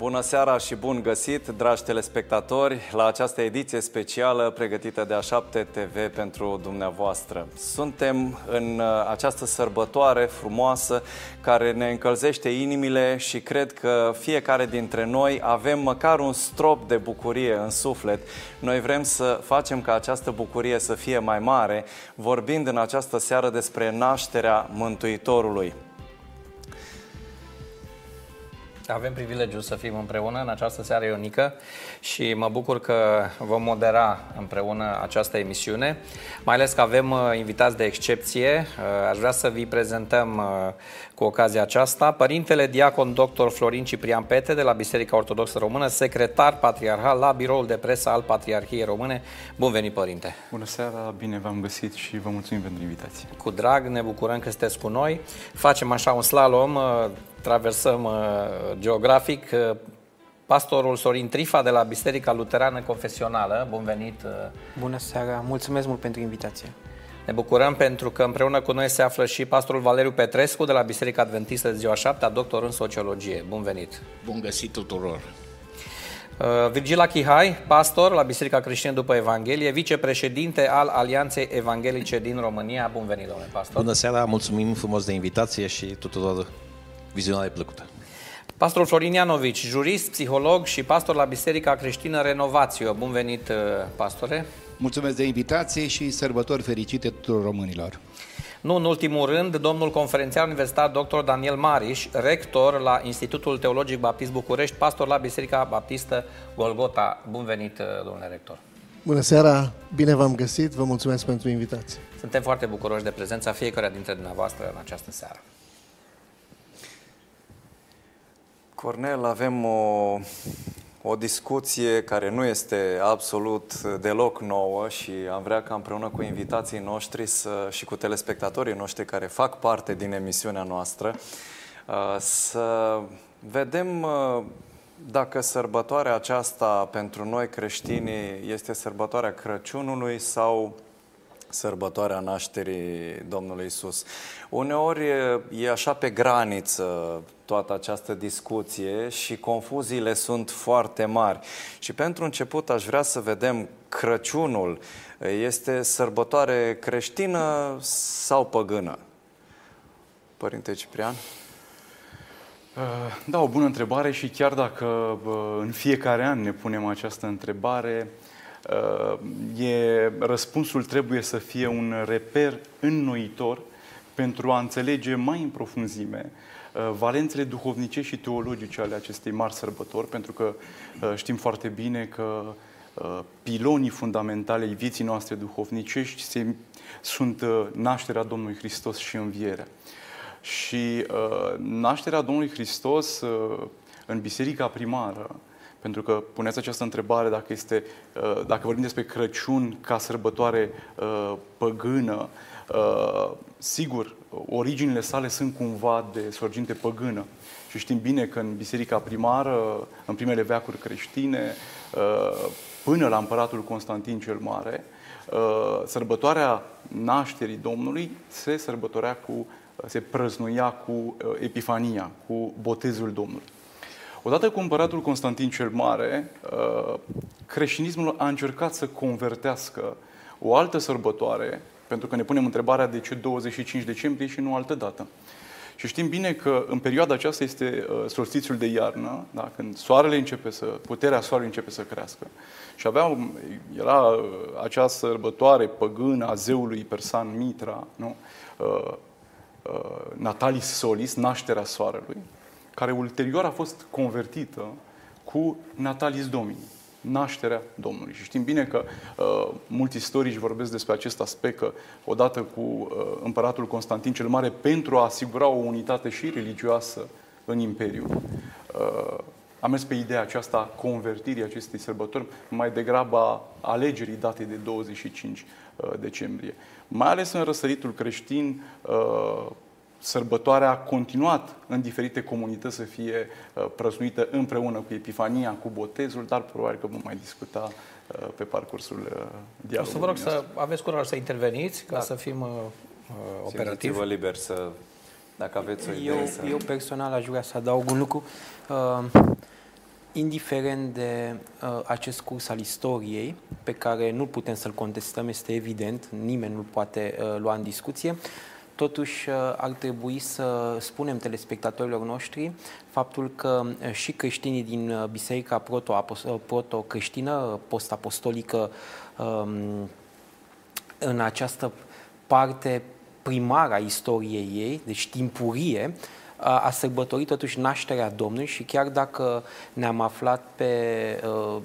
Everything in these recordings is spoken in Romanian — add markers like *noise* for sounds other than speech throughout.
Bună seara și bun găsit, dragi telespectatori, la această ediție specială pregătită de A7 TV pentru dumneavoastră. Suntem în uh, această sărbătoare frumoasă care ne încălzește inimile și cred că fiecare dintre noi avem măcar un strop de bucurie în suflet. Noi vrem să facem ca această bucurie să fie mai mare, vorbind în această seară despre nașterea Mântuitorului. Avem privilegiul să fim împreună în această seară ionică și mă bucur că vom modera împreună această emisiune, mai ales că avem uh, invitați de excepție. Uh, aș vrea să vi prezentăm uh, cu ocazia aceasta Părintele Diacon Dr. Florin Ciprian Pete de la Biserica Ortodoxă Română, secretar patriarhal la biroul de presă al Patriarhiei Române. Bun venit, Părinte! Bună seara, bine v-am găsit și vă mulțumim pentru invitație. Cu drag, ne bucurăm că sunteți cu noi. Facem așa un slalom traversăm uh, geografic. Uh, pastorul Sorin Trifa de la Biserica Luterană Confesională. Bun venit! Uh. Bună seara! Mulțumesc mult pentru invitație! Ne bucurăm pentru că împreună cu noi se află și pastorul Valeriu Petrescu de la Biserica Adventistă de ziua 7, doctor în sociologie. Bun venit! Bun găsit tuturor! Virgila Chihai, pastor la Biserica Creștină după Evanghelie, vicepreședinte al Alianței Evanghelice din România. Bun venit, domnule pastor! Bună seara, mulțumim frumos de invitație și tuturor vizionare plăcută. Pastorul Florin Ianovici, jurist, psiholog și pastor la Biserica Creștină Renovațio. Bun venit, uh, pastore! Mulțumesc de invitație și sărbători fericite tuturor românilor! Nu în ultimul rând, domnul conferențiar universitar dr. Daniel Mariș, rector la Institutul Teologic Baptist București, pastor la Biserica Baptistă Golgota. Bun venit, uh, domnule rector! Bună seara, bine v-am găsit, vă mulțumesc pentru invitație. Suntem foarte bucuroși de prezența fiecare dintre dumneavoastră în această seară. Cornel, avem o, o discuție care nu este absolut deloc nouă și am vrea ca împreună cu invitații noștri să, și cu telespectatorii noștri care fac parte din emisiunea noastră uh, să vedem uh, dacă sărbătoarea aceasta pentru noi creștini este sărbătoarea Crăciunului sau sărbătoarea nașterii Domnului Isus. Uneori e așa pe graniță toată această discuție și confuziile sunt foarte mari. Și pentru început aș vrea să vedem Crăciunul. Este sărbătoare creștină sau păgână? Părinte Ciprian? Da, o bună întrebare și chiar dacă în fiecare an ne punem această întrebare, e, răspunsul trebuie să fie un reper înnoitor pentru a înțelege mai în profunzime uh, valențele duhovnicești și teologice ale acestei mari sărbători, pentru că uh, știm foarte bine că uh, pilonii fundamentale ai vieții noastre duhovnicești se, sunt nașterea Domnului Hristos și învierea. Și nașterea Domnului Hristos în biserica primară, pentru că puneți această întrebare dacă, este, dacă vorbim despre Crăciun ca sărbătoare păgână, Uh, sigur, originile sale sunt cumva de sorginte păgână. Și știm bine că în biserica primară, în primele veacuri creștine, uh, până la împăratul Constantin cel Mare, uh, sărbătoarea nașterii Domnului se sărbătorea cu, se prăznuia cu Epifania, cu botezul Domnului. Odată cu împăratul Constantin cel Mare, creștinismul a încercat să convertească o altă sărbătoare pentru că ne punem întrebarea de ce 25 decembrie și nu altă dată. Și știm bine că în perioada aceasta este uh, solstițiul de iarnă, da? când soarele începe să, puterea soarelui începe să crească. Și avea, era uh, acea sărbătoare păgână a zeului persan Mitra, nu? Uh, uh, Natalis Solis, nașterea soarelui, care ulterior a fost convertită cu Natalis Domini nașterea Domnului. Și știm bine că uh, mulți istorici vorbesc despre acest aspect că odată cu uh, împăratul Constantin cel Mare, pentru a asigura o unitate și religioasă în Imperiu, uh, a mers pe ideea aceasta a convertirii acestei sărbători mai degrabă a alegerii datei de 25 uh, decembrie. Mai ales în răsăritul creștin, uh, sărbătoarea a continuat în diferite comunități să fie uh, prăznuită împreună cu Epifania, cu botezul, dar probabil că vom mai discuta uh, pe parcursul uh, dialogului. O să vă rog să aveți curaj să interveniți, ca da. să fim uh, operativi. vă liber să, dacă aveți o idee eu, să... Eu personal aș vrea să adaug un lucru. Uh, indiferent de uh, acest curs al istoriei, pe care nu putem să-l contestăm, este evident, nimeni nu poate uh, lua în discuție, totuși uh, ar trebui să spunem telespectatorilor noștri faptul că uh, și creștinii din uh, Biserica proto-creștină, post-apostolică, um, în această parte primară a istoriei ei, deci timpurie, a sărbătorit totuși nașterea Domnului și chiar dacă ne-am aflat pe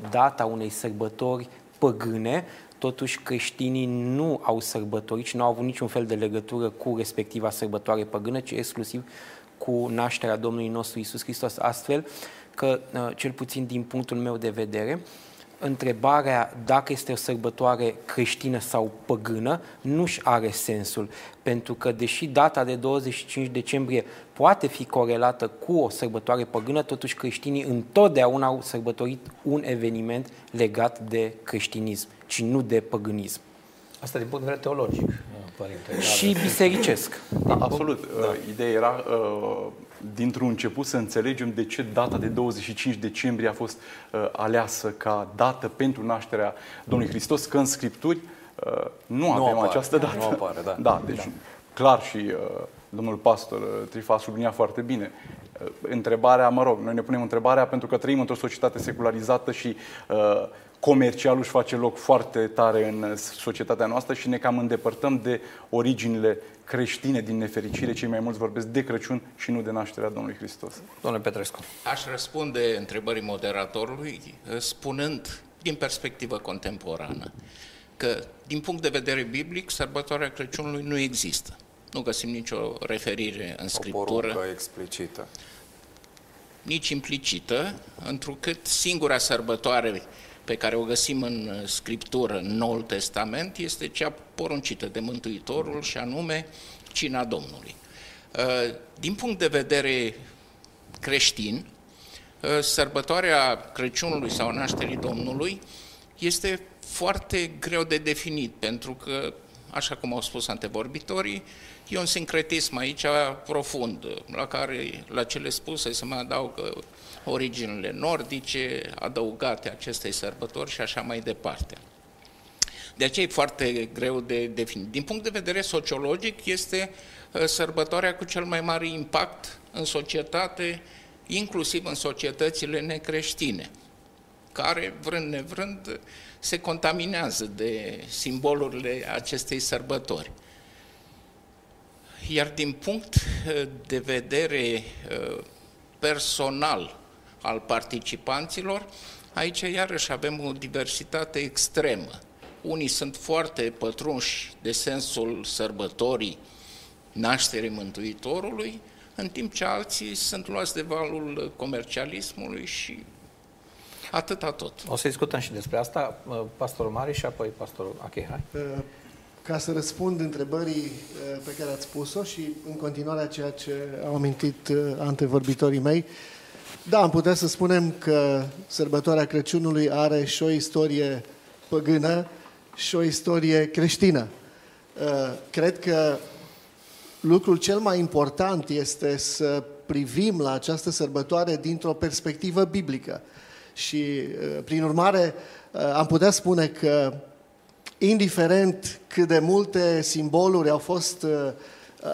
data unei sărbători păgâne, totuși creștinii nu au sărbătorit și nu au avut niciun fel de legătură cu respectiva sărbătoare păgână, ci exclusiv cu nașterea Domnului nostru Isus Hristos. Astfel că, cel puțin din punctul meu de vedere, întrebarea dacă este o sărbătoare creștină sau păgână nu-și are sensul, pentru că deși data de 25 decembrie poate fi corelată cu o sărbătoare păgână, totuși creștinii întotdeauna au sărbătorit un eveniment legat de creștinism, ci nu de păgânism. Asta din punct de vedere teologic, părinte. Și bisericesc. Da, absolut. Da. Ideea era uh, dintr-un început să înțelegem de ce data de 25 decembrie a fost uh, aleasă ca dată pentru nașterea Domnului Hristos, că în Scripturi uh, nu, nu avem apare, această dată. Nu apare, da. Da, deci da. clar și uh, domnul pastor uh, Trifa a subliniat foarte bine. Uh, întrebarea, mă rog, noi ne punem întrebarea pentru că trăim într-o societate secularizată și uh, comercialul își face loc foarte tare în societatea noastră și ne cam îndepărtăm de originile creștine din nefericire. Cei mai mulți vorbesc de Crăciun și nu de nașterea Domnului Hristos. Domnule Petrescu. Aș răspunde întrebării moderatorului eh, spunând din perspectivă contemporană că din punct de vedere biblic sărbătoarea Crăciunului nu există. Nu găsim nicio referire în Scriptură. O explicită. Nici implicită, întrucât singura sărbătoare pe care o găsim în uh, Scriptură, în Noul Testament, este cea poruncită de Mântuitorul și anume cina Domnului. Uh, din punct de vedere creștin, uh, sărbătoarea Crăciunului sau nașterii Domnului este foarte greu de definit, pentru că, așa cum au spus antevorbitorii, e un sincretism aici profund, la care, la cele spuse, se mai adaugă originile nordice, adăugate acestei sărbători și așa mai departe. De aceea e foarte greu de definit. Din punct de vedere sociologic, este uh, sărbătoarea cu cel mai mare impact în societate, inclusiv în societățile necreștine, care, vrând nevrând, se contaminează de simbolurile acestei sărbători. Iar din punct uh, de vedere uh, personal, al participanților, aici iarăși avem o diversitate extremă. Unii sunt foarte pătrunși de sensul sărbătorii nașterii Mântuitorului, în timp ce alții sunt luați de valul comercialismului și atâta tot. O să discutăm și despre asta, pastorul Mari și apoi pastorul Achehai. Uh, ca să răspund întrebării uh, pe care ați pus-o și în continuare a ceea ce au amintit uh, antevorbitorii mei, da, am putea să spunem că sărbătoarea Crăciunului are și o istorie păgână și o istorie creștină. Uh, cred că lucrul cel mai important este să privim la această sărbătoare dintr-o perspectivă biblică. Și, uh, prin urmare, uh, am putea spune că, indiferent cât de multe simboluri au fost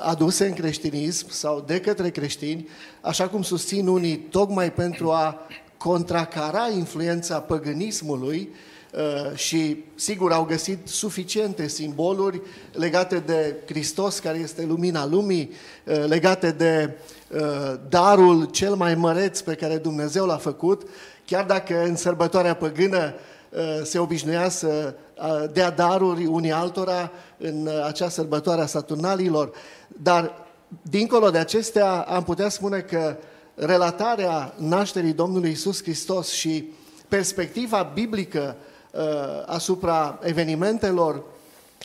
aduse în creștinism sau de către creștini, așa cum susțin unii, tocmai pentru a contracara influența păgânismului uh, și, sigur, au găsit suficiente simboluri legate de Hristos, care este lumina lumii, uh, legate de uh, darul cel mai măreț pe care Dumnezeu l-a făcut, chiar dacă în sărbătoarea păgână se obișnuia să dea daruri unii altora în acea sărbătoare a Saturnalilor. Dar, dincolo de acestea, am putea spune că relatarea nașterii Domnului Isus Hristos și perspectiva biblică uh, asupra evenimentelor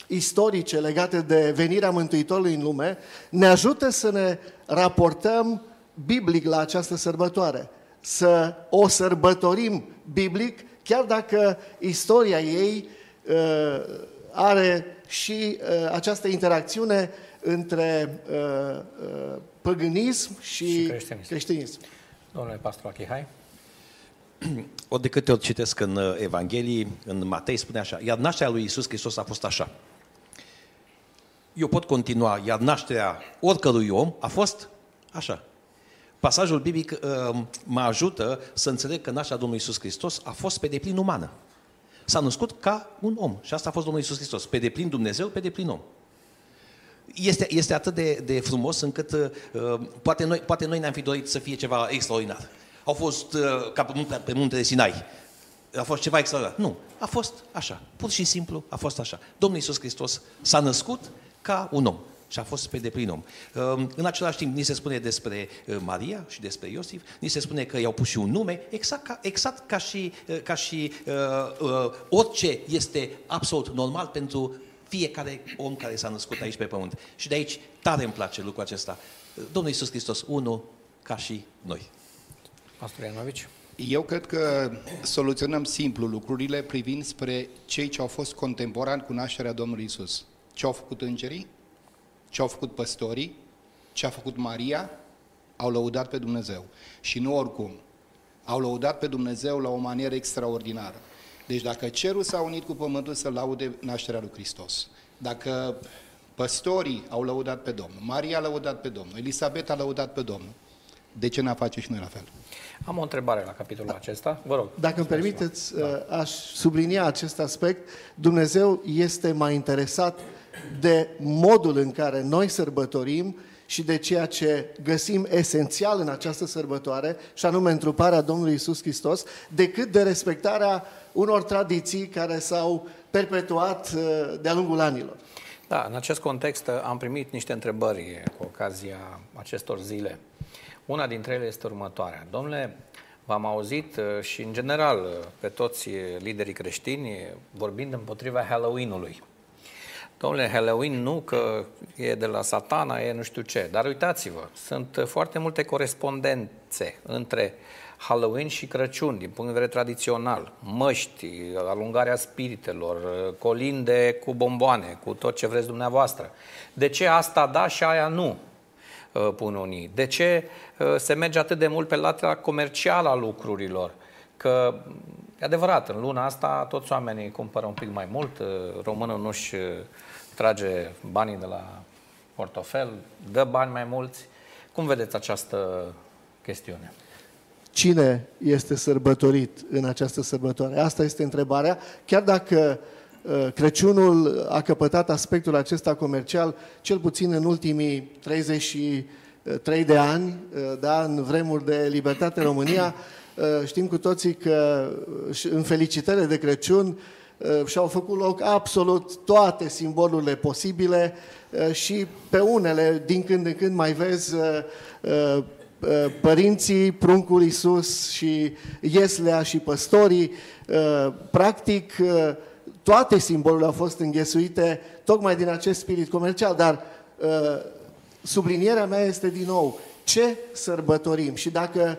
istorice legate de venirea Mântuitorului în lume ne ajută să ne raportăm biblic la această sărbătoare, să o sărbătorim biblic, chiar dacă istoria ei uh, are și uh, această interacțiune între uh, uh, păgânism și, și creștinism. creștinism. Domnule pastor Achihai? *clears throat* ori de câte ori citesc în uh, Evanghelii, în Matei, spune așa, iar nașterea lui Isus Hristos a fost așa. Eu pot continua, iar nașterea oricărui om a fost așa. Pasajul biblic uh, mă ajută să înțeleg că nașterea Domnului Isus Hristos a fost pe deplin umană. S-a născut ca un om și asta a fost Domnul Isus Hristos. Pe deplin Dumnezeu, pe deplin om. Este, este atât de, de frumos încât uh, poate, noi, poate noi ne-am fi dorit să fie ceva extraordinar. Au fost uh, ca pe, munte, pe muntele Sinai. A fost ceva extraordinar. Nu, a fost așa. Pur și simplu a fost așa. Domnul Isus Hristos s-a născut ca un om și a fost pe deplin om. Um, în același timp, ni se spune despre uh, Maria și despre Iosif, ni se spune că i-au pus și un nume, exact ca, exact ca și, uh, ca și uh, uh, orice este absolut normal pentru fiecare om care s-a născut aici pe pământ. Și de aici tare îmi place lucrul acesta. Domnul Iisus Hristos, unul ca și noi. Pastor Ianovici? Eu cred că soluționăm simplu lucrurile privind spre cei ce au fost contemporani cu nașterea Domnului Isus. Ce au făcut îngerii, ce au făcut păstorii, ce a făcut Maria, au lăudat pe Dumnezeu. Și nu oricum. Au lăudat pe Dumnezeu la o manieră extraordinară. Deci dacă cerul s-a unit cu pământul să laude nașterea lui Hristos, dacă păstorii au lăudat pe Domnul, Maria a lăudat pe Domnul, Elisabeta a lăudat pe Domnul, de ce n-a face și noi la fel? Am o întrebare la capitolul acesta. Vă rog. Dacă îmi permiteți, da. aș sublinia acest aspect. Dumnezeu este mai interesat de modul în care noi sărbătorim și de ceea ce găsim esențial în această sărbătoare, și anume întruparea Domnului Isus Hristos, decât de respectarea unor tradiții care s-au perpetuat uh, de-a lungul anilor. Da, în acest context uh, am primit niște întrebări cu ocazia acestor zile. Una dintre ele este următoarea. Domnule, v-am auzit uh, și în general pe toți liderii creștini vorbind împotriva Halloween-ului. Domnule, Halloween nu că e de la satana, e nu știu ce. Dar uitați-vă, sunt foarte multe corespondențe între Halloween și Crăciun, din punct de vedere tradițional. Măști, alungarea spiritelor, colinde cu bomboane, cu tot ce vreți dumneavoastră. De ce asta da și aia nu? Uh, pun unii. De ce uh, se merge atât de mult pe latura comercială a lucrurilor? Că E adevărat, în luna asta toți oamenii cumpără un pic mai mult, uh, românul nu-și trage banii de la portofel, dă bani mai mulți. Cum vedeți această chestiune? Cine este sărbătorit în această sărbătoare? Asta este întrebarea. Chiar dacă uh, Crăciunul a căpătat aspectul acesta comercial, cel puțin în ultimii 33 de ani, uh, da, în vremuri de libertate în România, uh, știm cu toții că în felicitările de Crăciun Uh, și-au făcut loc absolut toate simbolurile posibile uh, și pe unele, din când în când, mai vezi uh, părinții, pruncul Iisus și Ieslea și păstorii. Practic, toate simbolurile au fost înghesuite tocmai din acest spirit comercial, dar sublinierea mea este din nou ce sărbătorim și dacă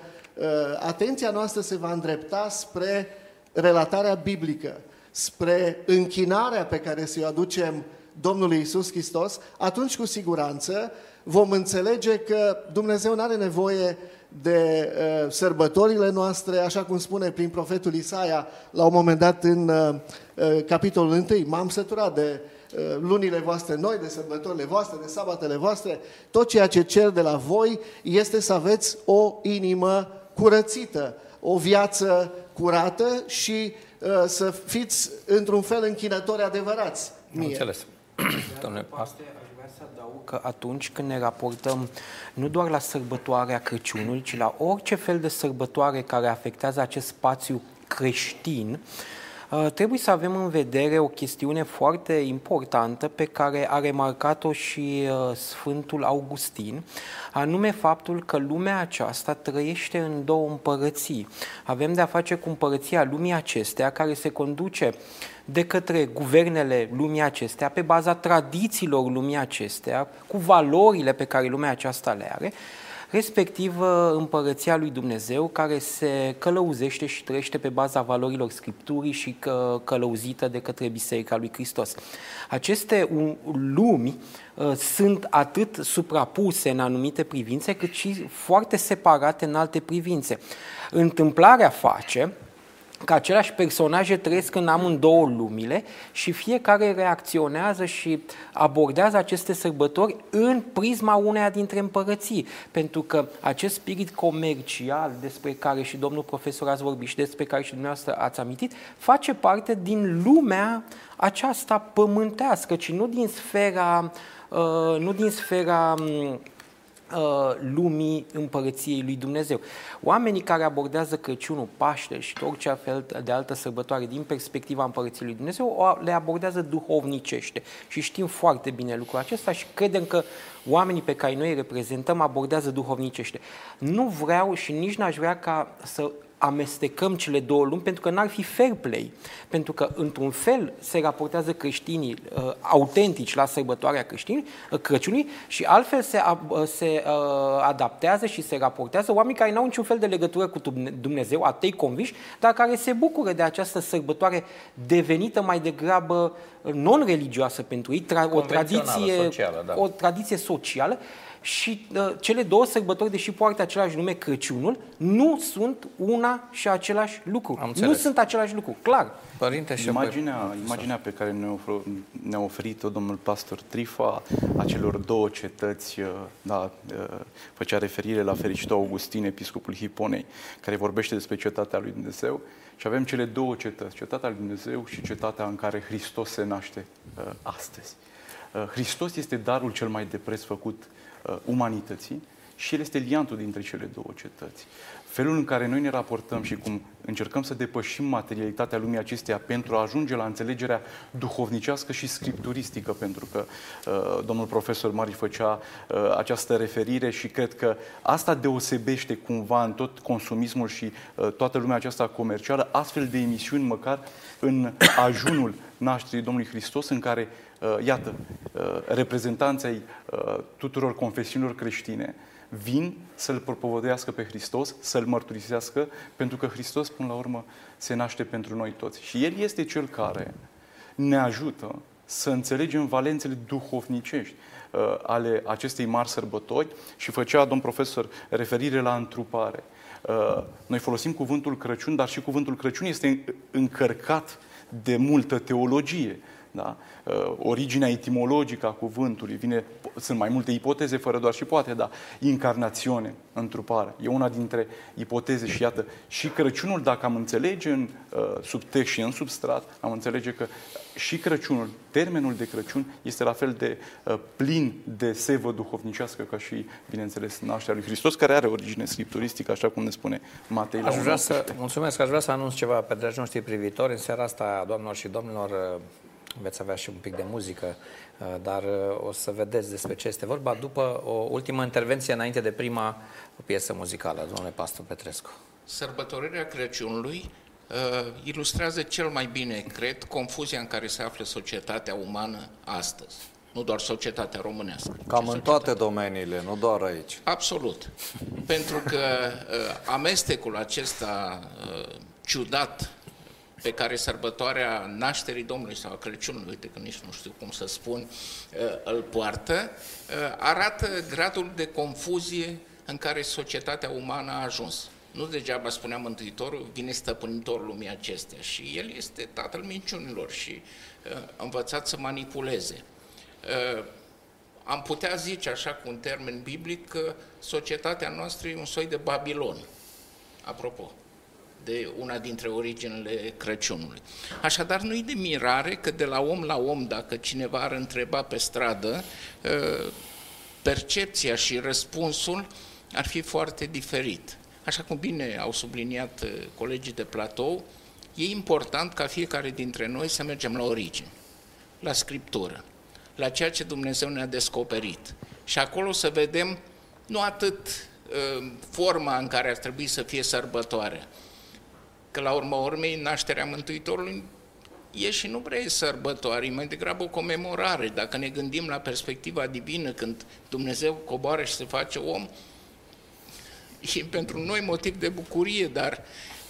atenția noastră se va îndrepta spre relatarea biblică, spre închinarea pe care să-i aducem Domnului Isus Hristos, atunci cu siguranță vom înțelege că Dumnezeu nu are nevoie de uh, sărbătorile noastre, așa cum spune prin profetul Isaia la un moment dat în uh, uh capitolul 1, m-am săturat de uh, lunile voastre noi, de sărbătorile voastre, de sabatele voastre, tot ceea ce cer de la voi este să aveți o inimă curățită, o viață curată și Uh, să fiți într-un fel închinători adevărați. Mie. Înțeles. Domnule Pastor, aș vrea să adaug că atunci când ne raportăm nu doar la sărbătoarea Crăciunului, ci la orice fel de sărbătoare care afectează acest spațiu creștin, uh, trebuie să avem în vedere o chestiune foarte importantă pe care a remarcat-o și uh, Sfântul Augustin, anume faptul că lumea aceasta trăiește în două împărății. Avem de a face cu împărăția lumii acestea, care se conduce de către guvernele lumii acestea, pe baza tradițiilor lumii acestea, cu valorile pe care lumea aceasta le are, respectiv uh, împărăția lui Dumnezeu care se călăuzește și trăiește pe baza valorilor Scripturii și că, călăuzită de către Biserica lui Hristos. Aceste lumi uh, sunt atât suprapuse în anumite privințe, cât și foarte separate în alte privințe. Întâmplarea face că aceleași personaje trăiesc în amândouă lumile și fiecare reacționează și abordează aceste sărbători în prisma uneia dintre împărății. Pentru că acest spirit comercial despre care și domnul profesor ați vorbit și despre care și dumneavoastră ați amintit, face parte din lumea aceasta pământească, ci nu din sfera, uh, nu din sfera um, Uh, lumii împărăției lui Dumnezeu. Oamenii care abordează Crăciunul, Paște și orice fel de altă sărbătoare din perspectiva împărăției lui Dumnezeu le abordează duhovnicește și știm foarte bine lucrul acesta și credem că oamenii pe care noi îi reprezentăm abordează duhovnicește. Nu vreau și nici n-aș vrea ca să amestecăm cele două lumi pentru că n-ar fi fair play. Pentru că, într-un fel, se raportează creștinii uh, autentici la sărbătoarea creștinii, uh, Crăciunii și altfel se, uh, se uh, adaptează și se raportează oameni care n-au niciun fel de legătură cu Dumnezeu, atei conviși, dar care se bucură de această sărbătoare devenită mai degrabă non-religioasă pentru ei, tra- o tradiție, socială, da. o tradiție socială și uh, cele două sărbători, deși poartă același nume Crăciunul, nu sunt una și același lucru. Nu sunt același lucru, clar. Părinte, și imaginea, imaginea pe care ne-a ofer, ne oferit-o domnul pastor Trifa a celor două cetăți, uh, da, uh, făcea referire la fericitul Augustin, episcopul Hiponei, care vorbește despre cetatea lui Dumnezeu, și avem cele două cetăți, cetatea lui Dumnezeu și cetatea în care Hristos se naște uh, astăzi. Uh, Hristos este darul cel mai de preț făcut uh, umanității și El este liantul dintre cele două cetăți. Felul în care noi ne raportăm și cum încercăm să depășim materialitatea lumii acesteia pentru a ajunge la înțelegerea duhovnicească și scripturistică, pentru că uh, domnul profesor Mari făcea uh, această referire și cred că asta deosebește cumva în tot consumismul și uh, toată lumea aceasta comercială astfel de emisiuni, măcar în ajunul nașterii Domnului Hristos, în care, uh, iată, uh, reprezentanții uh, tuturor confesiunilor creștine vin să-L propovădească pe Hristos, să-L mărturisească, pentru că Hristos, până la urmă, se naște pentru noi toți. Și El este Cel care ne ajută să înțelegem valențele duhovnicești uh, ale acestei mari sărbători și făcea domn profesor referire la întrupare. Uh, noi folosim cuvântul Crăciun, dar și cuvântul Crăciun este încărcat de multă teologie. Da? Uh, originea etimologică a cuvântului, vine, sunt mai multe ipoteze, fără doar și poate, dar incarnațiune, întrupare, e una dintre ipoteze și iată, și Crăciunul, dacă am înțelege în uh, subtext și în substrat, am înțelege că și Crăciunul, termenul de Crăciun, este la fel de uh, plin de sevă duhovnicească ca și, bineînțeles, nașterea lui Hristos, care are origine scripturistică, așa cum ne spune Matei aș vrea să, Mulțumesc, aș vrea să anunț ceva pe dragi noștri privitori. În seara asta, doamnelor și domnilor, uh, veți avea și un pic de muzică, uh, dar uh, o să vedeți despre ce este vorba după o ultimă intervenție înainte de prima piesă muzicală, domnule Pastor Petrescu. Sărbătorirea Crăciunului uh, ilustrează cel mai bine, cred, confuzia în care se află societatea umană astăzi. Nu doar societatea românească. Cam în toate domeniile, nu doar aici. Absolut. *laughs* Pentru că uh, amestecul acesta uh, ciudat pe care sărbătoarea nașterii Domnului sau a Crăciunului, uite că nici nu știu cum să spun, uh, îl poartă, uh, arată gradul de confuzie în care societatea umană a ajuns. Nu degeaba spunea Mântuitorul, vine stăpânitorul lumii acestea și el este tatăl minciunilor și uh, învățat să manipuleze. Am putea zice, așa cu un termen biblic, că societatea noastră e un soi de Babilon. Apropo, de una dintre originele Crăciunului. Așadar, nu e de mirare că de la om la om, dacă cineva ar întreba pe stradă, ă, percepția și răspunsul ar fi foarte diferit. Așa cum bine au subliniat ă, colegii de platou, e important ca fiecare dintre noi să mergem la origine, la Scriptură, la ceea ce Dumnezeu ne-a descoperit. Și acolo să vedem nu atât ă, forma în care ar trebui să fie sărbătoarea, că la urma urmei nașterea Mântuitorului e și nu prea e sărbătoare, e mai degrabă o comemorare. Dacă ne gândim la perspectiva divină, când Dumnezeu coboară și se face om, e pentru noi motiv de bucurie, dar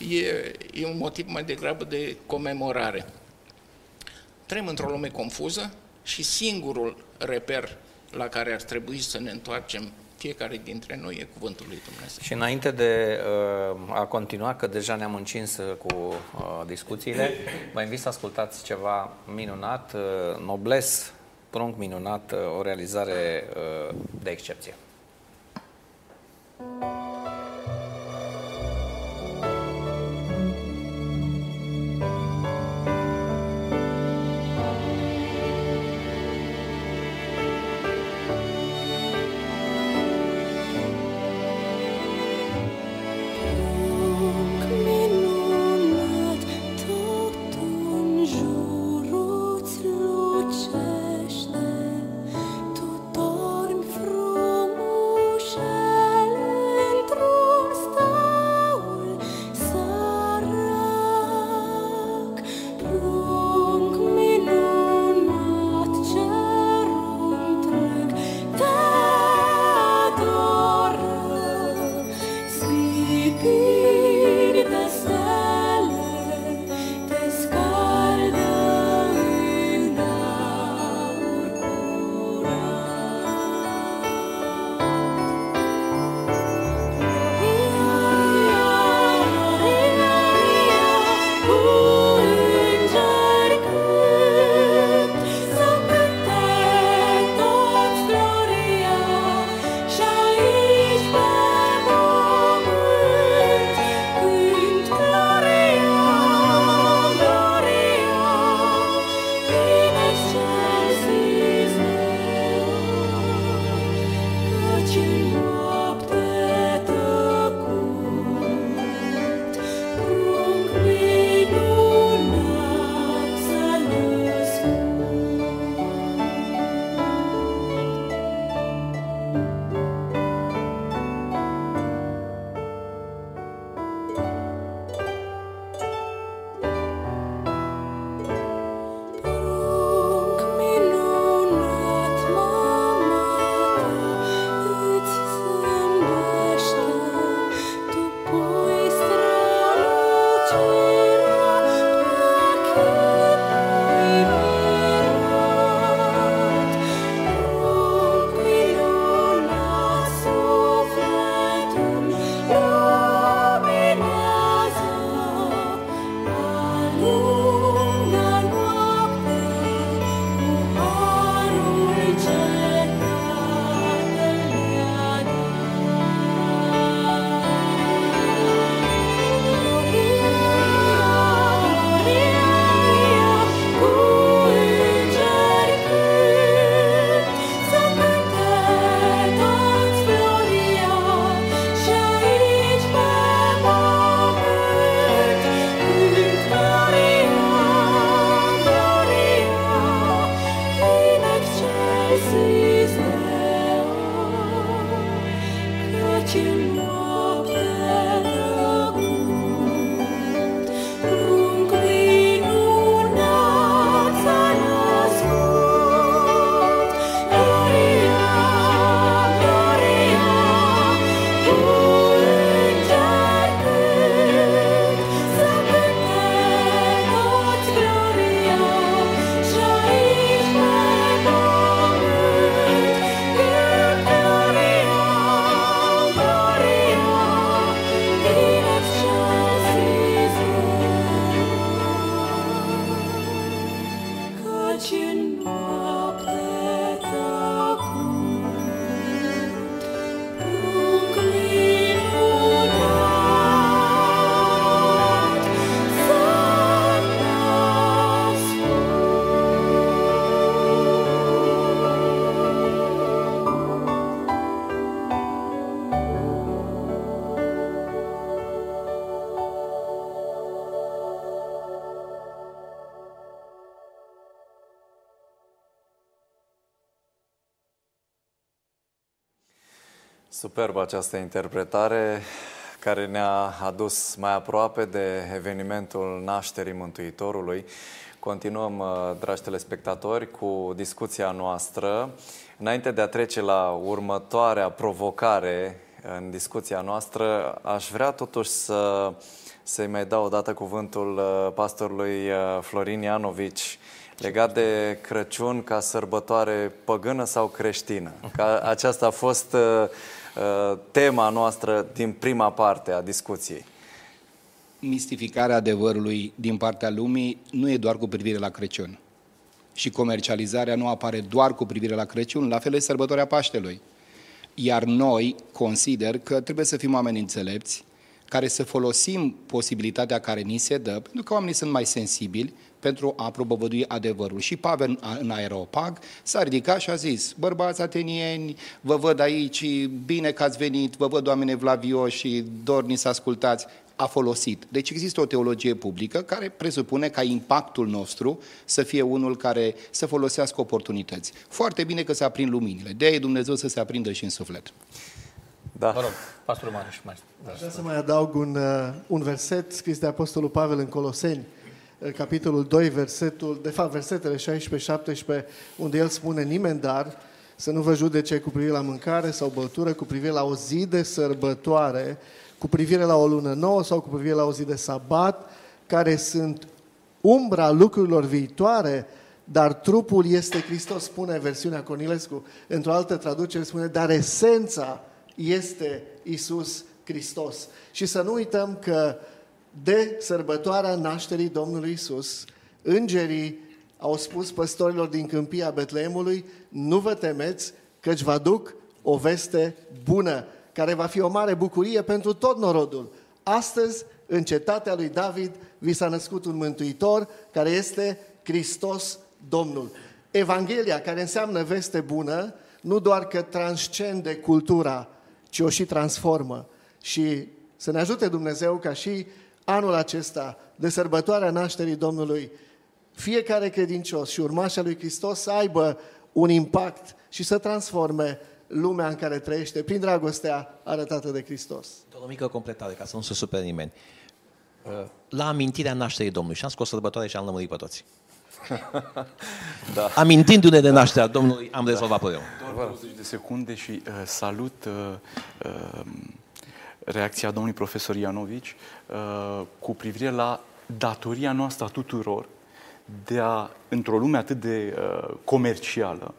e, e un motiv mai degrabă de comemorare. Trăim într-o lume confuză și singurul reper la care ar trebui să ne întoarcem fiecare dintre noi e Cuvântul lui Dumnezeu. Și înainte de uh, a continua, că deja ne-am încins uh, cu uh, discuțiile, vă invit să ascultați ceva minunat, uh, Nobles, prunc minunat, uh, o realizare uh, de excepție. minunat, Superbă această interpretare care ne-a adus mai aproape de evenimentul nașterii Mântuitorului. Continuăm, uh, dragi telespectatori, cu discuția noastră. Înainte de a trece la următoarea provocare în discuția noastră. Aș vrea totuși să, să-i mai dau o dată cuvântul uh, pastorului uh, Florin Ianovici legat de Crăciun ca sărbătoare păgână sau creștină. Ca aceasta a fost uh, uh, tema noastră din prima parte a discuției. Mistificarea adevărului din partea lumii nu e doar cu privire la Crăciun. Și comercializarea nu apare doar cu privire la Crăciun, la fel e sărbătoarea Paștelui. Iar noi consider că trebuie să fim oameni înțelepți, care să folosim posibilitatea care ni se dă, pentru că oamenii sunt mai sensibili pentru a propovădui adevărul. Și Pavel în aeropag s-a ridicat și a zis, bărbați atenieni, vă văd aici, bine că ați venit, vă văd oameni evlavioși și dorni să ascultați a folosit. Deci există o teologie publică care presupune ca impactul nostru să fie unul care să folosească oportunități. Foarte bine că se aprind luminile. De aia Dumnezeu să se aprindă și în suflet. Da. Vă rog, pastorul Marius, mai Aș vrea să mai adaug un, uh, un verset scris de Apostolul Pavel în Coloseni, uh, capitolul 2, versetul, de fapt versetele 16-17, unde el spune nimeni dar să nu vă judece cu privire la mâncare sau băutură, cu privire la o zi de sărbătoare, cu privire la o lună nouă sau cu privire la o zi de sabat, care sunt umbra lucrurilor viitoare, dar trupul este Hristos, spune versiunea Cornilescu. Într-o altă traducere spune, dar esența este Isus Hristos. Și să nu uităm că de sărbătoarea nașterii Domnului Isus, îngerii au spus păstorilor din câmpia Betleemului, nu vă temeți, căci vă aduc o veste bună, care va fi o mare bucurie pentru tot norodul. Astăzi, în cetatea lui David, vi s-a născut un mântuitor, care este Hristos Domnul. Evanghelia, care înseamnă veste bună, nu doar că transcende cultura, ci o și transformă. Și să ne ajute Dumnezeu ca și anul acesta, de sărbătoarea nașterii Domnului, fiecare credincios și urmașa lui Hristos să aibă un impact și să transforme lumea în care trăiește prin dragostea arătată de Hristos. Doar o mică completare, ca să nu se supere nimeni. Uh, La amintirea nașterii Domnului, și am scos sărbătoare și am lămurit pe toți. *laughs* Da. Amintindu-ne de nașterea Domnului, am rezolvat problemul. Doar 20 de secunde și uh, salut uh, uh, reacția domnului profesor Ianovici uh, cu privire la datoria noastră a tuturor de a, într-o lume atât de uh, comercială,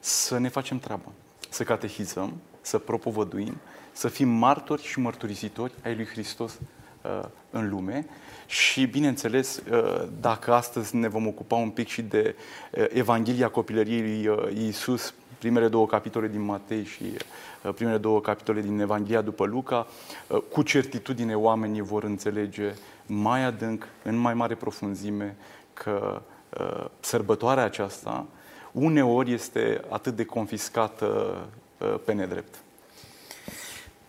să ne facem treaba, să catehizăm, să propovăduim, să fim martori și mărturisitori ai lui Hristos uh, în lume. Și, bineînțeles, uh, dacă astăzi ne vom ocupa un pic și de uh, Evanghelia copilăriei lui uh, Iisus, primele două capitole din Matei și uh, primele două capitole din Evanghelia după Luca, uh, cu certitudine oamenii vor înțelege mai adânc, în mai mare profunzime, că uh, sărbătoarea aceasta uneori este atât de confiscată uh, pe nedrept.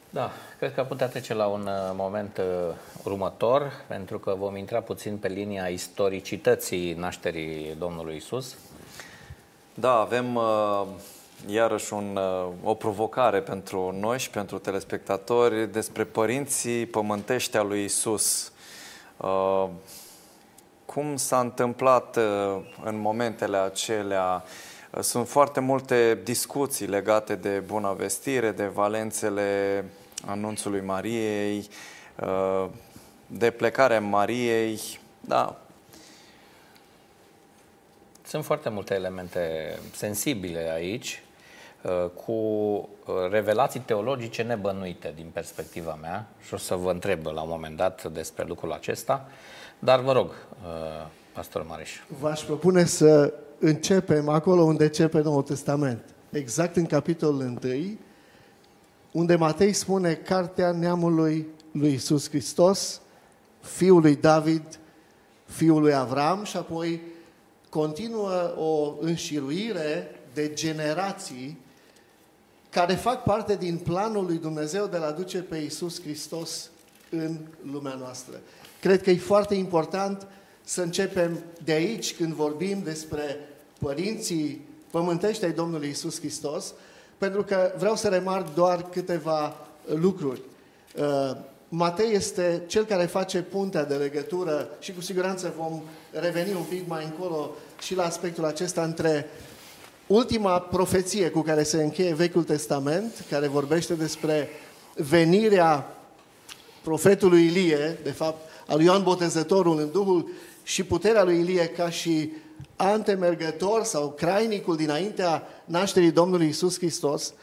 Da, cred că putea trece la un uh, moment uh, următor, pentru că vom intra puțin pe linia istoricității nașterii Domnului Isus. Da, avem uh, iarăși un, uh, o provocare pentru noi și pentru telespectatori despre părinții pământești a lui Isus. Uh, cum s-a întâmplat uh, în momentele acelea? Uh, Sunt foarte multe discuții legate de bună vestire, de valențele anunțului Mariei, uh, de plecarea Mariei. Da, Sunt foarte multe elemente sensibile aici, uh, cu uh, revelații teologice nebănuite din perspectiva mea și o să vă întreb la un moment dat despre lucrul acesta, dar vă rog, uh, Pastor Mariș. V-aș propune să începem acolo unde începe Noul Testament. Exact în capitolul 1, unde Matei spune cartea neamului lui Isus Hristos, fiul lui David, fiul lui Avram și apoi continuă o înșiruire de generații care fac parte din planul lui Dumnezeu de a aduce pe Isus Hristos în lumea noastră. Cred că e foarte important să începem de aici când vorbim despre părinții pământești ai Domnului Isus Hristos, pentru că vreau să remarc doar câteva lucruri. Uh, Matei este cel care face puntea de legătură și cu siguranță vom reveni un pic mai încolo și la aspectul acesta între ultima profeție cu care se încheie Vechiul Testament, care vorbește despre venirea profetului Ilie, de fapt, al lui Ioan Botezătorul în Duhul și puterea lui Ilie ca și antemergător sau crainicul dinaintea nașterii Domnului Isus Hristos,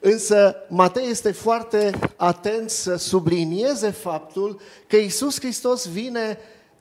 însă Matei este foarte atent să sublinieze faptul că Isus Hristos vine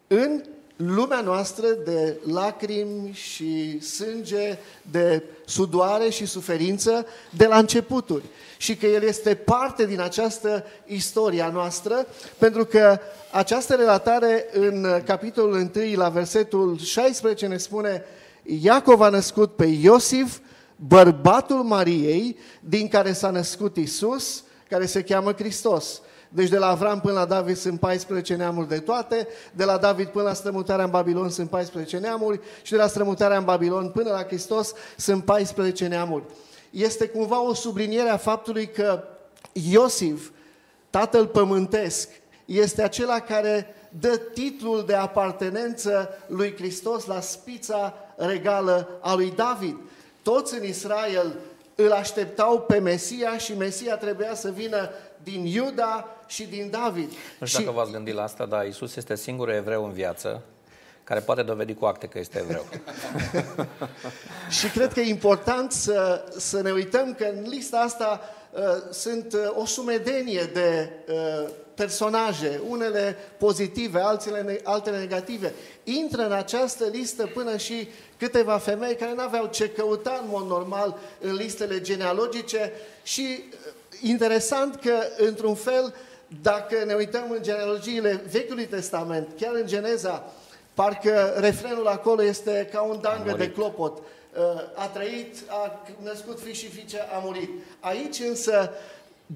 în lumea noastră de lacrimi și sânge, de sudoare și suferință de la începuturi. Și că El este parte din această istorie a noastră, pentru că această relatare în capitolul 1, la versetul 16, ne spune Iacov a născut pe Iosif, bărbatul Mariei, din care s-a născut Isus, care se cheamă Hristos. Deci de la Avram până la David sunt 14 neamuri de toate, de la David până la strămutarea în Babilon sunt 14 neamuri și de la strămutarea în Babilon până la Hristos sunt 14 neamuri. Este cumva o subliniere a faptului că Iosif, tatăl pământesc, este acela care dă titlul de apartenență lui Hristos la spița regală a lui David. Toți în Israel îl așteptau pe Mesia și Mesia trebuia să vină din Iuda și din David. Nu știu și dacă v-ați gândit la asta, dar Isus este singurul evreu în viață care poate dovedi cu acte că este evreu. *laughs* Și cred că e important să, să ne uităm că în lista asta uh, sunt uh, o sumedenie de uh, personaje, unele pozitive, altele, ne- altele negative. Intră în această listă până și câteva femei care nu aveau ce căuta în mod normal în listele genealogice și uh, interesant că, într-un fel, dacă ne uităm în genealogiile Vechiului Testament, chiar în Geneza, Parcă refrenul acolo este ca un dangă de clopot. Uh, A trăit, a născut fi și fiice, a murit. Aici însă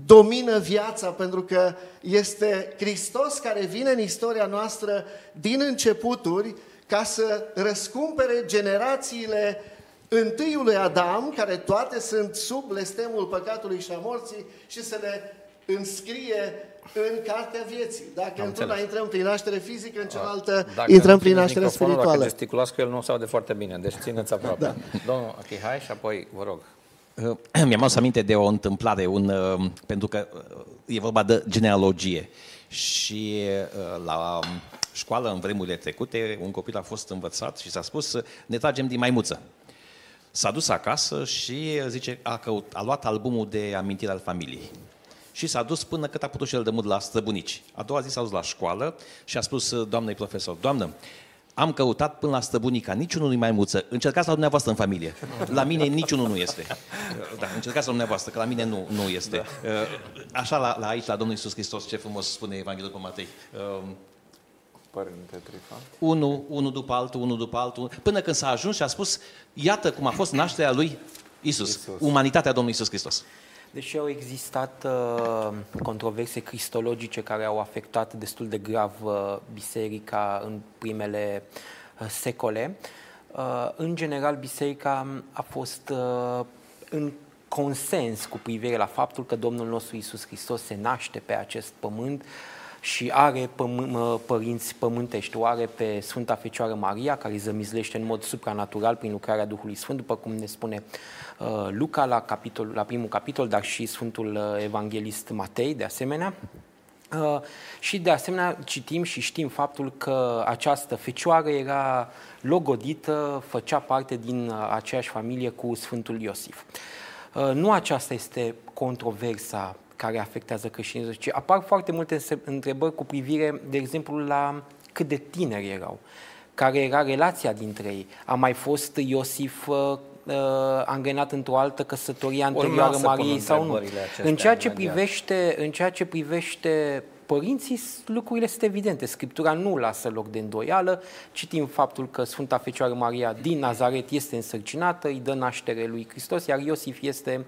domină viața pentru că este Hristos care vine în istoria noastră din începuturi ca să răscumpere generațiile întâiului Adam, care toate sunt sub blestemul păcatului și a morții, și să le înscrie în cartea vieții. Dacă într-una înțeles. intrăm prin naștere fizică, în cealaltă Dacă intrăm nu prin țineți naștere microfonul, spirituală. Dacă gesticulați cu el, nu se aude foarte bine, deci țineți aproape. Da. Domnul Achihai și apoi, vă rog. Uh, Mi-am adus aminte de o întâmplare, un, uh, pentru că uh, e vorba de genealogie. Și uh, la um, școală, în vremurile trecute, un copil a fost învățat și s-a spus uh, ne tragem din maimuță. S-a dus acasă și uh, zice, a, căut, a luat albumul de amintire al familiei. Și s-a dus până cât a putut și el de mult la străbunici. A doua zi s-a dus la școală și a spus uh, doamnei profesor, doamnă, am căutat până la străbunica, niciunul nu-i maimuță. Încercați la dumneavoastră în familie. La mine niciunul nu este. Da, încercați la dumneavoastră, că la mine nu, nu este. Da. Așa la, la aici, la Domnul Iisus Hristos, ce frumos spune Evanghelul pe Matei. Um, Părinte Trifan. unul, unul după altul, unul după altul, până când s-a ajuns și a spus, iată cum a fost nașterea lui Isus, Isus. umanitatea Domnului Isus Hristos. Deși au existat uh, controverse cristologice care au afectat destul de grav uh, biserica în primele uh, secole, uh, în general biserica a fost uh, în consens cu privire la faptul că Domnul nostru Isus Hristos se naște pe acest pământ și are pământ, mă, părinți pământești, o are pe Sfânta Fecioară Maria, care zămizlește în mod supranatural prin lucrarea Duhului Sfânt, după cum ne spune uh, Luca la, capitol, la primul capitol, dar și Sfântul uh, Evanghelist Matei, de asemenea. Uh, și de asemenea citim și știm faptul că această fecioară era logodită, făcea parte din uh, aceeași familie cu Sfântul Iosif. Uh, Nu aceasta este controversa care afectează creștinismul, ci apar foarte multe înse- întrebări cu privire, de exemplu, la cât de tineri erau, care era relația dintre ei. A mai fost Iosif uh, uh, angrenat într-o altă căsătorie anterioară Urmează să pun Mariei sau nu? întrebările acestea În ceea ce imediat. privește, în ceea ce privește părinții, s- lucrurile sunt evidente. Scriptura nu lasă loc de îndoială. Citim faptul că Sfânta Fecioară Maria din Nazaret este însărcinată, îi dă naștere lui Hristos, iar Iosif este uh,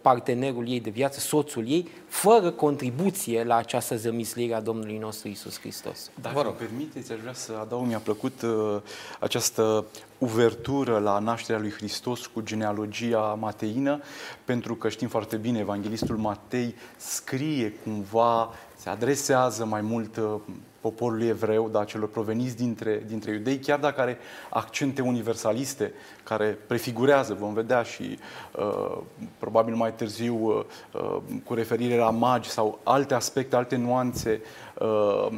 partenerul ei de viață, soțul ei, fără contribuție la această zămislire a Domnului nostru Isus Hristos. Dacă Vă rog. permiteți, aș vrea să adaug, mi-a plăcut uh, această uvertură la nașterea lui Hristos cu genealogia mateină, pentru că știm foarte bine, Evanghelistul Matei scrie cumva, se adresează mai mult uh, poporului evreu, da, celor proveniți dintre, dintre iudei, chiar dacă are accente universaliste care prefigurează, vom vedea și uh, probabil mai târziu uh, uh, cu referire la magi sau alte aspecte, alte nuanțe uh,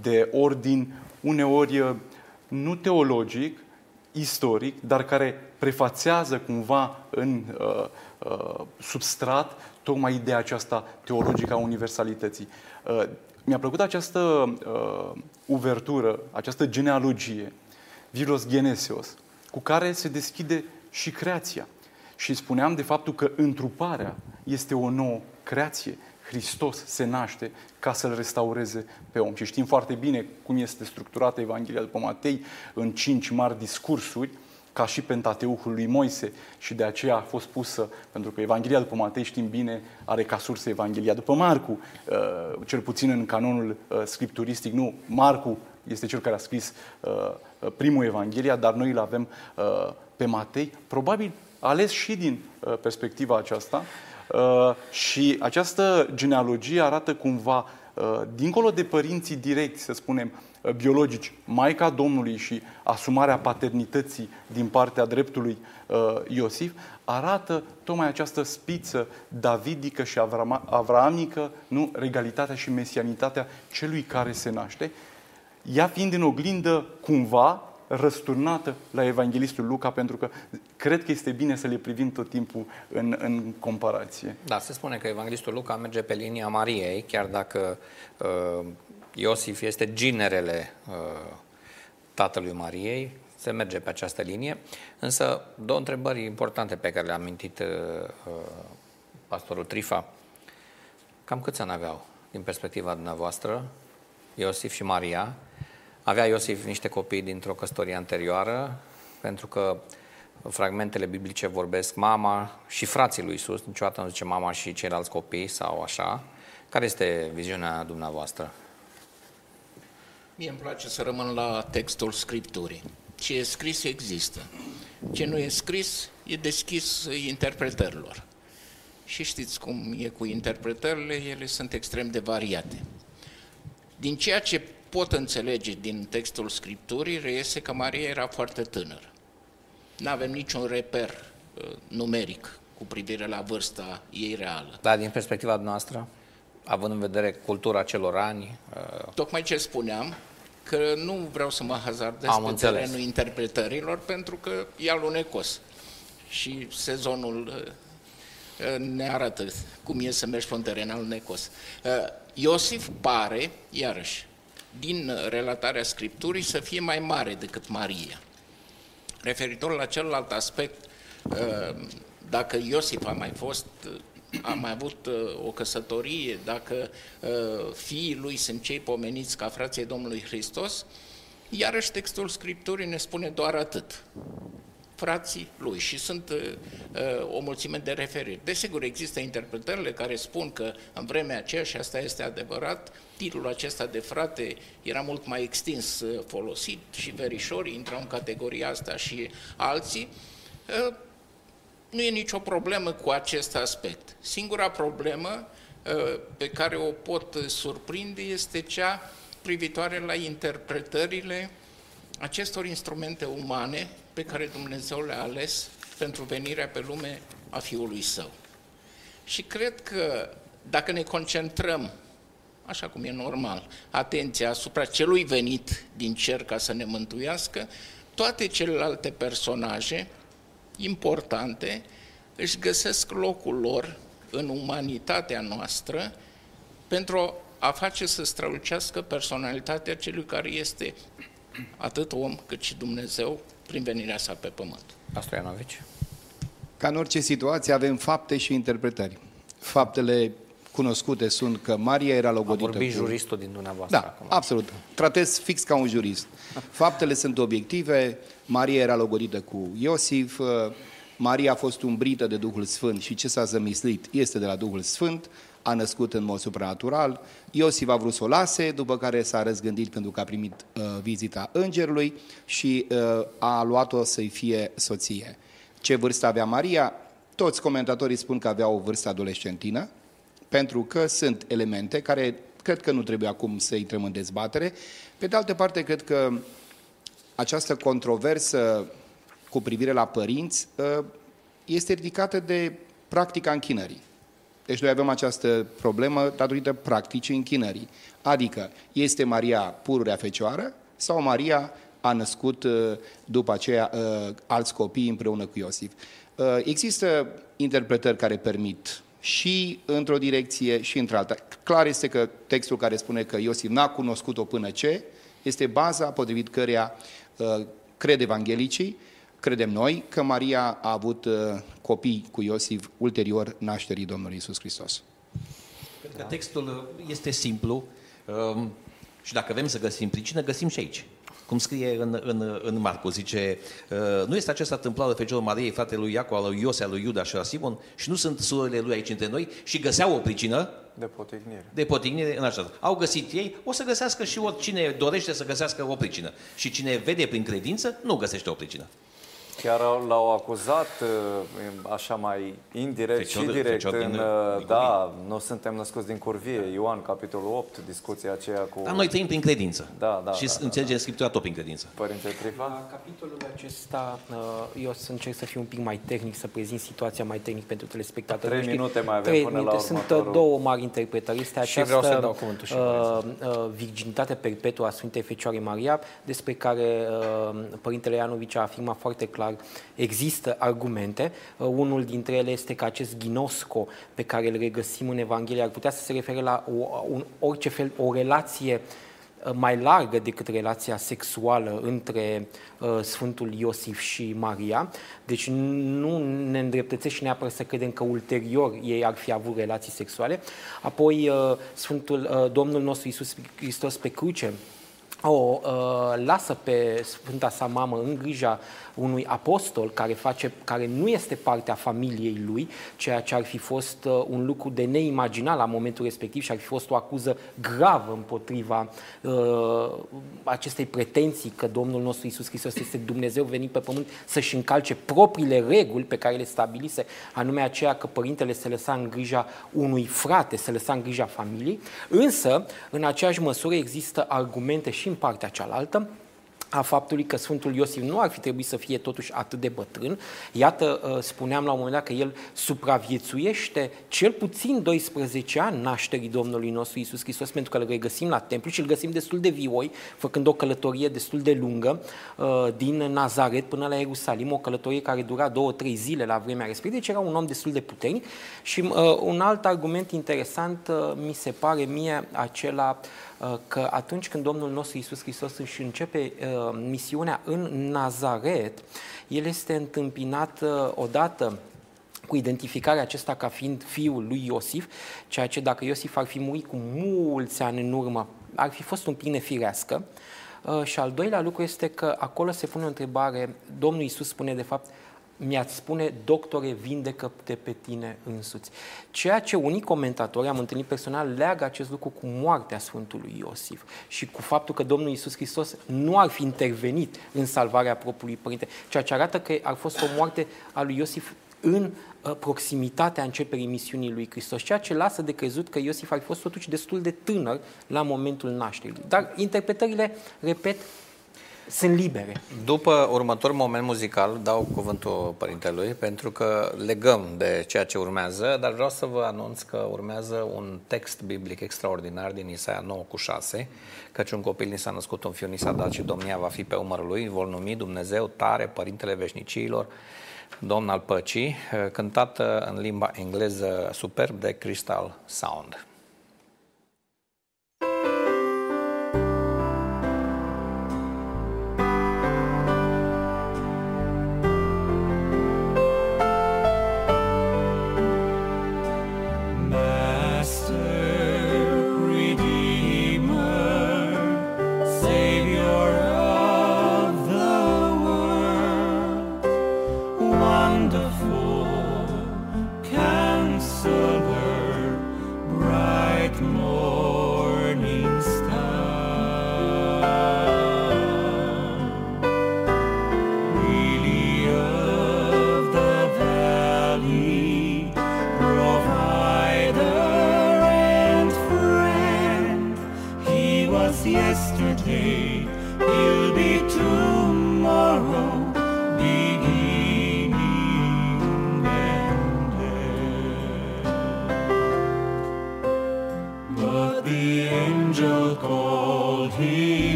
de ordin, uneori uh, nu teologic, istoric, dar care prefațează cumva în uh, uh, substrat tocmai ideea aceasta teologică a universalității. Uh, mi-a plăcut această uh, uvertură, această genealogie, Viros Genesios, cu care se deschide și creația. Și spuneam de faptul că întruparea este o nouă creație. Hristos se naște ca să-l restaureze pe om. Și știm foarte bine cum este structurată Evanghelia după Matei în cinci mari discursuri, ca și Pentateuhul lui Moise și de aceea a fost pusă, pentru că Evanghelia după Matei, știm bine, are ca sursă Evanghelia după Marcu, uh, cel puțin în canonul uh, scripturistic, nu, Marcu este cel care a scris uh, primul Evanghelia, dar noi îl avem pe Matei, probabil ales și din perspectiva aceasta. Și această genealogie arată cumva, dincolo de părinții direcți, să spunem, Uh, biologici, Maica Domnului și asumarea paternității din partea dreptului uh, Iosif, arată tocmai această spiță davidică și avraamică, nu, regalitatea și mesianitatea celui care se naște, ea fiind în oglindă cumva răsturnată la Evanghelistul Luca, pentru că cred că este bine să le privim tot timpul în, în comparație. Da, se spune că Evanghelistul Luca merge pe linia Mariei, chiar dacă uh, Iosif este ginerele uh, tatălui Mariei, se merge pe această linie, însă două întrebări importante pe care le-a amintit uh, uh, pastorul Trifa. Cam câți ani aveau, din perspectiva dumneavoastră, Iosif și Maria? Avea Iosif niște copii dintr-o căsătorie anterioară, pentru că fragmentele biblice vorbesc mama și frații lui Isus, niciodată nu zice mama și ceilalți copii sau așa. Care este viziunea dumneavoastră? Mie îmi place să rămân la textul Scripturii. Ce e scris există. Ce nu e scris e deschis interpretărilor. Și știți cum e cu interpretările, ele sunt extrem de variate. Din ceea ce pot înțelege din textul Scripturii, reiese că Maria era foarte tânără. Nu avem niciun reper uh, numeric cu privire la vârsta ei reală. Dar din perspectiva noastră? având în vedere cultura celor ani. Uh, Tocmai ce spuneam, că nu vreau să mă hazardez Am pe înțeles. terenul interpretărilor, pentru că e alunecos. Și sezonul uh, uh, ne arată cum e să mergi pe un teren alunecos. Iosif pare, iarăși, din relatarea Scripturii, să fie mai mare decât Maria. Referitor la celălalt aspect, dacă Iosif a mai fost a mai avut uh, o căsătorie, dacă uh, fiii lui sunt cei pomeniți ca frații Domnului Hristos, iarăși textul Scripturii ne spune doar atât frații lui și sunt uh, o mulțime de referiri. Desigur, există interpretările care spun că în vremea aceea, și asta este adevărat, titlul acesta de frate era mult mai extins folosit și verișorii intrau în categoria asta și alții. Uh, nu e nicio problemă cu acest aspect. Singura problemă uh, pe care o pot surprinde este cea privitoare la interpretările acestor instrumente umane pe care Dumnezeu le-a ales pentru venirea pe lume a Fiului Său. Și cred că dacă ne concentrăm, așa cum e normal, atenția asupra celui venit din cer ca să ne mântuiască, toate celelalte personaje importante își găsesc locul lor în umanitatea noastră pentru a face să strălucească personalitatea celui care este atât om cât și Dumnezeu prin venirea sa pe pământ. Pastor Ianovici. Ca în orice situație avem fapte și interpretări. Faptele cunoscute sunt că Maria era logodită A vorbit cu... juristul din dumneavoastră Da, acum. absolut. Tratez fix ca un jurist. Faptele sunt obiective. Maria era logodită cu Iosif. Maria a fost umbrită de Duhul Sfânt și ce s-a zămislit este de la Duhul Sfânt, a născut în mod supranatural. Iosif a vrut să o lase, după care s-a răzgândit pentru că a primit uh, vizita îngerului și uh, a luat-o să-i fie soție. Ce vârstă avea Maria? Toți comentatorii spun că avea o vârstă adolescentină, pentru că sunt elemente care Cred că nu trebuie acum să intrăm în dezbatere. Pe de altă parte, cred că această controversă cu privire la părinți uh, este ridicată de practica închinării. Deci noi avem această problemă datorită practicii închinării. Adică, este Maria pururea fecioară sau Maria a născut uh, după aceea uh, alți copii împreună cu Iosif. Uh, Există interpretări care permit și într-o direcție și într-alta. Clar este că textul care spune că Iosif n-a cunoscut-o până ce este baza potrivit căreia cred evanghelicii, credem noi, că Maria a avut uh, copii cu Iosif ulterior nașterii Domnului Isus Hristos. Cred că textul este simplu um, și dacă vrem să găsim pricină, găsim și aici. Cum scrie în, în, în Marcu, zice, uh, nu este acesta întâmplat de Fecioară Mariei, fratele lui Iacob, al lui Iose, al lui Iuda și al Simon, și nu sunt surorile lui aici între noi și găseau o pricină De potignire. de potignire în așa. Au găsit ei, o să găsească și oricine dorește să găsească o pricină. Și cine vede prin credință, nu găsește o pricină. Chiar au- l-au acuzat uh, așa mai indirect Fecior- și direct fecior din, în, uh, uh, da, nu suntem născuți din curvie, Ioan capitolul 8, discuția aceea cu Dar noi trăim prin credință. Da, da, și da, da, înțelegem Scriptura tot prin credință. Părinte Trifa. La capitolul acesta, uh, eu o să încerc să fiu un pic mai tehnic, să prezint situația mai tehnic pentru telespectatori. Trei Știi, minute mai avem trei până la minute. Sunt uh, următorul. două mari interpretări. Este Și această vreau să dau cuvântul și uh, uh, virginitate perpetuă a Sfintei Fecioare Maria, despre care uh, Părintele Ianovici a afirmat foarte clar, există argumente. Uh, unul dintre ele este că acest ghinosco pe care îl regăsim în Evanghelie ar putea să se refere la o, un, orice fel, o relație uh, mai largă decât relația sexuală între uh, Sfântul Iosif și Maria. Deci nu ne îndreptățește neapărat să credem că ulterior ei ar fi avut relații sexuale. Apoi uh, Sfântul uh, Domnul nostru Isus Hristos pe cruce o uh, lasă pe Sfânta sa mamă în grija unui apostol care, face, care nu este parte a familiei lui, ceea ce ar fi fost uh, un lucru de neimaginat la momentul respectiv și ar fi fost o acuză gravă împotriva uh, acestei pretenții că Domnul nostru Isus Hristos este Dumnezeu venit pe pământ să-și încalce propriile reguli pe care le stabilise, anume aceea că părintele se lăsa în grija unui frate, se lăsa în grija familiei, însă, în aceeași măsură, există argumente și în partea cealaltă a faptului că Sfântul Iosif nu ar fi trebuit să fie totuși atât de bătrân. Iată, uh, spuneam la un moment dat că el supraviețuiește cel puțin 12 ani nașterii Domnului nostru Isus Hristos, pentru că îl regăsim la templu și îl găsim destul de vioi, făcând o călătorie destul de lungă uh, din Nazaret până la Ierusalim, o călătorie care dura două, trei zile la vremea respectivă, deci era un om destul de puternic. Și uh, un alt argument interesant uh, mi se pare mie acela uh, că atunci când Domnul nostru Isus Hristos își începe uh, misiunea în Nazaret, el este întâmpinat uh, odată cu identificarea acesta ca fiind fiul lui Iosif, ceea ce dacă Iosif ar fi murit cu mulți ani în urmă, ar fi fost un pic nefirească. Uh, Și al doilea lucru este că acolo se pune o întrebare, Domnul Isus spune de fapt, mi-ați spune, doctore, vindecă-te pe tine însuți. Ceea ce unii comentatori, am întâlnit personal, leagă acest lucru cu moartea Sfântului Iosif și cu faptul că Domnul Isus Hristos nu ar fi intervenit în salvarea propriului părinte, ceea ce arată că ar fost o moarte a lui Iosif în uh, proximitatea începerii misiunii lui Hristos, ceea ce lasă de crezut că Iosif ar fi fost totuși destul de tânăr la momentul nașterii. Dar interpretările, repet, sunt libere. După următorul moment muzical, dau cuvântul părintelui, pentru că legăm de ceea ce urmează, dar vreau să vă anunț că urmează un text biblic extraordinar din Isaia 9 cu 6, căci un copil ni s-a născut, un fiu ni s-a dat și domnia va fi pe umărul lui, îl vor numi Dumnezeu tare, Părintele Veșnicilor, Domn al Păcii, cântată în limba engleză superb de Crystal Sound.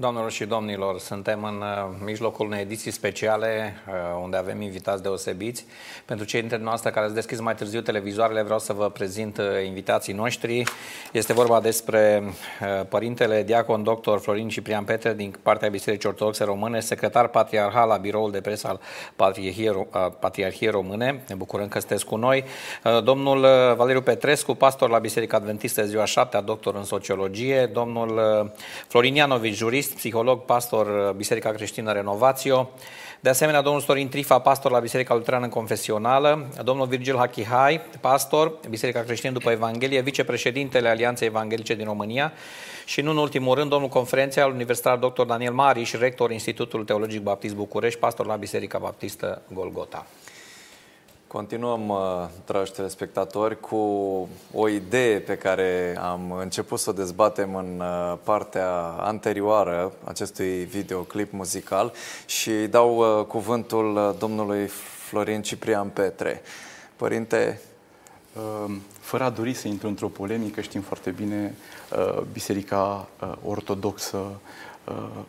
Doamnelor și domnilor, suntem în uh, mijlocul unei ediții speciale uh, unde avem invitați deosebiți. Pentru cei dintre noastre care ați deschis mai târziu televizoarele, vreau să vă prezint uh, invitații noștri. Este vorba despre Părintele Diacon Dr. Florin Ciprian Petre din partea Bisericii Ortodoxe Române, secretar patriarhal la biroul de presă al Patriarhiei, Ro- a Patriarhiei Române. Ne bucurăm că sunteți cu noi. Domnul Valeriu Petrescu, pastor la Biserica Adventistă Ziua 7, doctor în sociologie. Domnul Florin Ianovici, jurist, psiholog, pastor Biserica Creștină Renovațio. De asemenea, domnul Storin Trifa, pastor la Biserica Luterană Confesională, domnul Virgil Hachihai, pastor, Biserica Creștină după Evanghelie, vicepreședintele Alianței Evanghelice din România și, nu în ultimul rând, domnul conferențial universitar dr. Daniel Mariș, rector Institutul Teologic Baptist București, pastor la Biserica Baptistă Golgota. Continuăm, uh, dragi telespectatori, cu o idee pe care am început să o dezbatem în uh, partea anterioară acestui videoclip muzical și dau uh, cuvântul domnului Florin Ciprian Petre. Părinte, Um, Fără a dori să intru într-o polemică, știm foarte bine, uh, Biserica uh, Ortodoxă uh,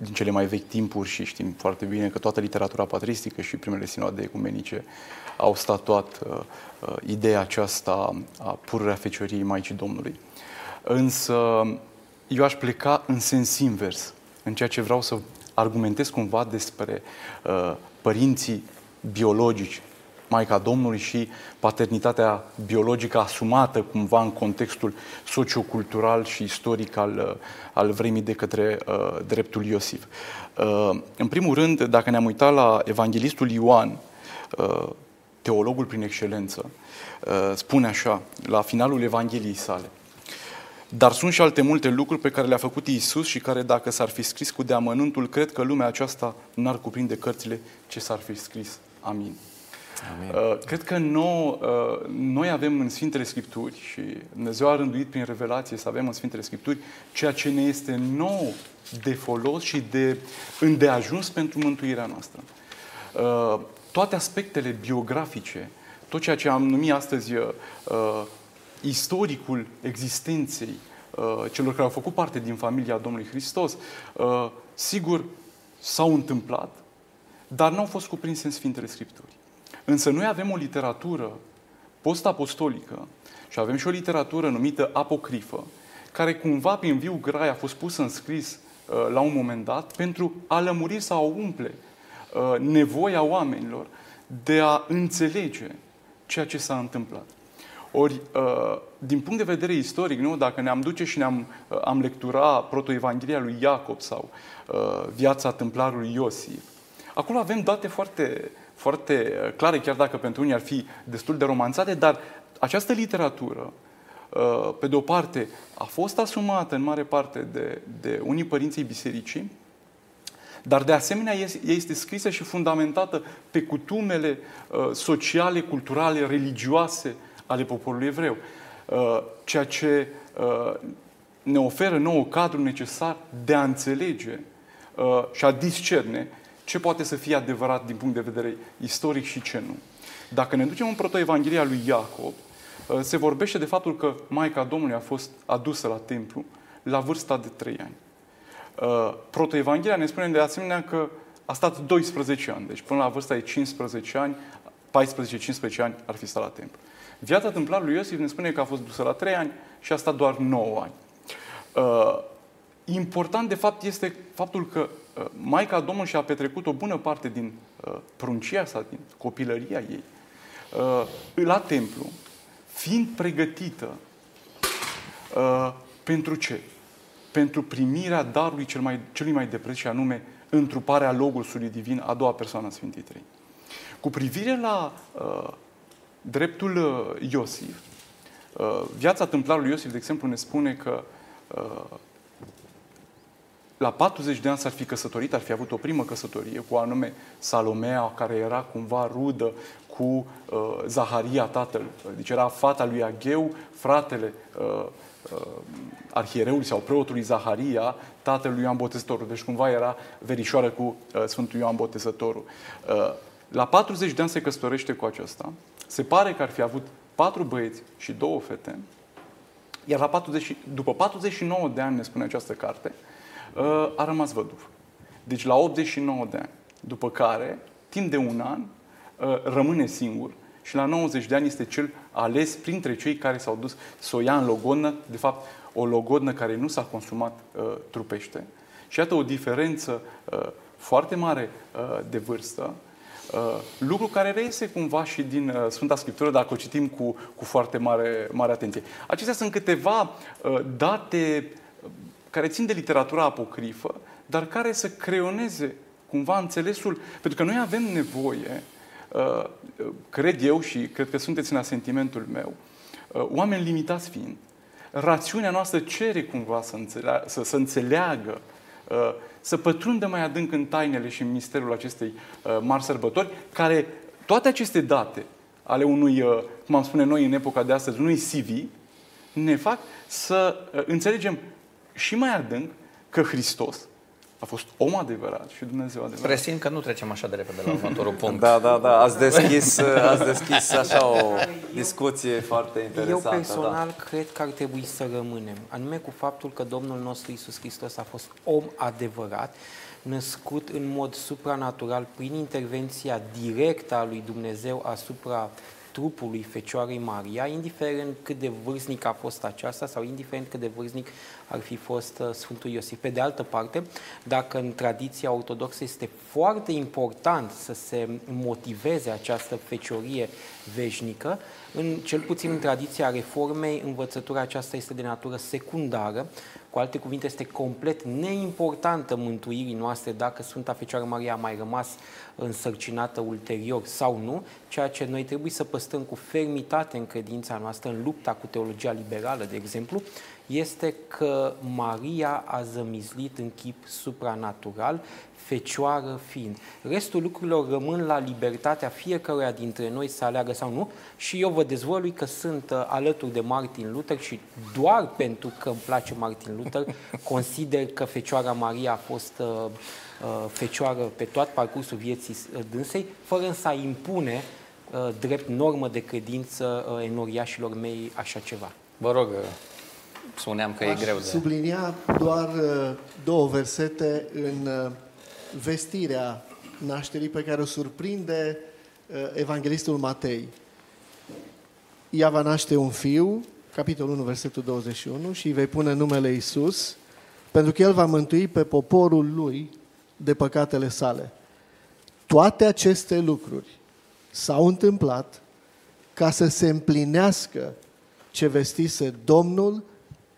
din cele mai vechi timpuri și știm foarte bine că toată literatura patristică și primele sinoade ecumenice au statuat uh, uh, ideea aceasta a pururea fecioriei Maicii Domnului. Însă eu aș pleca în sens invers, în ceea ce vreau să argumentez cumva despre uh, părinții biologici Maica Domnului și paternitatea biologică asumată cumva în contextul sociocultural și istoric al, uh, al vremii de către uh, dreptul Iosif. Uh, în primul rând, dacă ne-am uitat la evanghelistul Ioan, uh, teologul prin excelență, uh, spune așa, la finalul Evangheliei sale, dar sunt și alte multe lucruri pe care le-a făcut Iisus și care, dacă s-ar fi scris cu deamănuntul, cred că lumea aceasta n-ar cuprinde cărțile ce s-ar fi scris. Amin. Amin. Uh, Cred că nou, uh, noi avem în Sfintele Scripturi și Dumnezeu a rânduit prin revelație să avem în Sfintele Scripturi ceea ce ne este nou de folos și de îndeajuns pentru mântuirea noastră. Uh, Toate aspectele biografice, tot ceea ce am numit astăzi uh, istoricul existenței uh, celor care au făcut parte din familia Domnului Hristos, uh, sigur, s-au întâmplat, dar nu au fost cuprinse în Sfintele Scripturi. Însă noi avem o literatură post-apostolică și avem și o literatură numită apocrifă, care cumva prin viu grai a fost pusă în scris uh, la un moment dat pentru a lămuri sau a umple uh, nevoia oamenilor de a înțelege ceea ce s-a întâmplat. Ori, uh, din punct de vedere istoric, nu? dacă ne-am duce și ne-am uh, am lectura protoevanghelia lui Iacob sau uh, viața templarului Iosif, acolo avem date foarte, foarte uh, clare, chiar dacă pentru unii ar fi destul de romanțate, dar această literatură, uh, pe de o parte, a fost asumată în mare parte de, de unii părinții bisericii, dar de asemenea ea este scrisă și fundamentată pe cutumele uh, sociale, culturale, religioase ale poporului evreu, uh, ceea ce uh, ne oferă nouă cadrul necesar de a înțelege uh, și a discerne ce poate să fie adevărat din punct de vedere istoric și ce nu. Dacă ne ducem în protoevanghelia lui Iacob, uh, se vorbește de faptul că Maica Domnului a fost adusă la templu la vârsta de 3 ani. Uh, Protoevanghelia ne spune de asemenea că a stat 12 ani, deci până la vârsta de 15 ani, 14-15 ani ar fi stat la templu. Viața templarului Iosif ne spune că a fost dusă la 3 ani și a stat doar 9 ani. Uh, important, de fapt, este faptul că uh, Maica Domnului și-a petrecut o bună parte din uh, pruncia sa, din copilăria ei, uh, la templu, fiind pregătită uh, pentru ce? Pentru primirea darului cel mai, celui mai de preț și anume întruparea Logosului Divin a doua persoană a Sfintei Trei. Cu privire la uh, dreptul uh, Iosif, uh, viața templarului Iosif, de exemplu, ne spune că uh, la 40 de ani s-ar fi căsătorit, ar fi avut o primă căsătorie cu anume Salomea, care era cumva rudă cu uh, Zaharia tatăl. Deci era fata lui Agheu, fratele uh, uh, arhiereului sau preotului Zaharia, tatălui Ioan Botezătorul. Deci cumva era verișoară cu uh, Sfântul Ioan Botezătorul. Uh, la 40 de ani se căsătorește cu aceasta. Se pare că ar fi avut patru băieți și două fete. Iar la 40, după 49 de ani, ne spune această carte, uh, a rămas văduv. Deci la 89 de ani. După care, timp de un an, uh, rămâne singur și la 90 de ani este cel ales printre cei care s-au dus să o ia în logodnă, de fapt o logodnă care nu s-a consumat uh, trupește. Și iată o diferență uh, foarte mare uh, de vârstă, uh, lucru care reiese cumva și din uh, Sfânta Scriptură, dacă o citim cu, cu foarte mare, mare atenție. Acestea sunt câteva uh, date uh, care țin de literatura apocrifă, dar care să creioneze cumva înțelesul, pentru că noi avem nevoie, uh, cred eu și cred că sunteți în asentimentul meu, uh, oameni limitați fiind, rațiunea noastră cere cumva să, înțeleagă, să, să înțeleagă, uh, să pătrundă mai adânc în tainele și în misterul acestei uh, mari sărbători, care toate aceste date ale unui, uh, cum am spune noi în epoca de astăzi, unui CV, ne fac să înțelegem și mai adânc că Hristos a fost om adevărat și Dumnezeu adevărat. Presimt că nu trecem așa de repede la următorul *laughs* punct. Da, da, da, ați deschis, ați deschis așa o discuție foarte Eu interesantă. personal da. cred că ar trebui să rămânem, anume cu faptul că Domnul nostru Isus Hristos a fost om adevărat, născut în mod supranatural prin intervenția directă a lui Dumnezeu asupra trupului Fecioarei Maria, indiferent cât de vârstnic a fost aceasta sau indiferent cât de vârstnic ar fi fost uh, Sfântul Iosif. Pe de altă parte, dacă în tradiția ortodoxă este foarte important să se motiveze această feciorie veșnică, în, cel puțin în tradiția reformei, învățătura aceasta este de natură secundară, cu alte cuvinte, este complet neimportantă mântuirii noastre dacă Sfânta Fecioară Maria a mai rămas însărcinată ulterior sau nu, ceea ce noi trebuie să păstrăm cu fermitate în credința noastră, în lupta cu teologia liberală, de exemplu, este că Maria a zămizlit în chip supranatural, fecioară fiind. Restul lucrurilor rămân la libertatea fiecăruia dintre noi să aleagă sau nu și eu vă dezvălui că sunt uh, alături de Martin Luther și doar pentru că îmi place Martin Luther *laughs* consider că Fecioara Maria a fost uh, uh, fecioară pe tot parcursul vieții uh, dânsei, fără însă a impune uh, drept normă de credință uh, enoriașilor mei așa ceva. Vă rog, uh, spuneam că e Aș greu de... sublinia doar uh, două versete în uh, vestirea nașterii pe care o surprinde uh, evanghelistul Matei. Ea va naște un fiu, capitolul 1, versetul 21, și îi vei pune numele Isus, pentru că el va mântui pe poporul lui de păcatele sale. Toate aceste lucruri s-au întâmplat ca să se împlinească ce vestise Domnul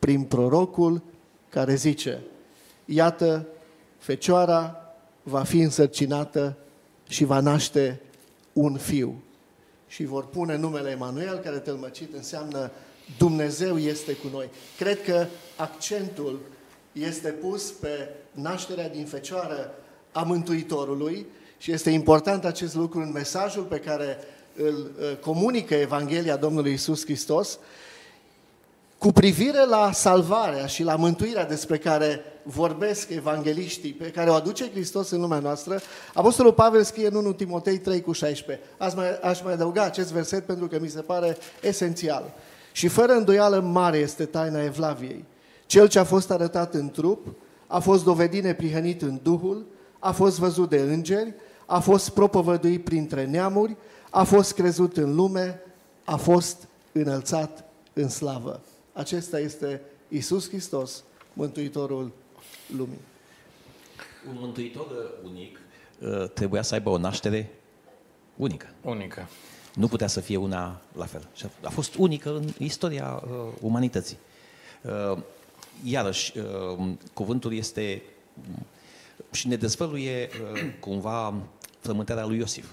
prin prorocul care zice, iată, fecioara va fi însărcinată și va naște un fiu. Și vor pune numele Emanuel, care tălmăcit înseamnă Dumnezeu este cu noi. Cred că accentul este pus pe nașterea din fecioară a Mântuitorului și este important acest lucru în mesajul pe care îl uh, comunică Evanghelia Domnului Isus Hristos, cu privire la salvarea și la mântuirea despre care vorbesc evangeliștii, pe care o aduce Hristos în lumea noastră, Apostolul Pavel scrie în 1 Timotei 3 cu 16. Aș mai, aș mai adăuga acest verset pentru că mi se pare esențial. Și fără îndoială mare este taina Evlaviei. Cel ce a fost arătat în trup, a fost dovedit neprihănit în Duhul, a fost văzut de îngeri, a fost propovăduit printre neamuri, a fost crezut în lume, a fost înălțat în slavă. Acesta este Isus Hristos, Mântuitorul lumii. Un mântuitor uh, unic uh, trebuia să aibă o naștere unică. Unică. Nu putea să fie una la fel. Și a- a fost unică în istoria uh, umanității. Uh, iarăși, uh, cuvântul este mm, și ne dezvăluie uh, cumva frământarea lui Iosif.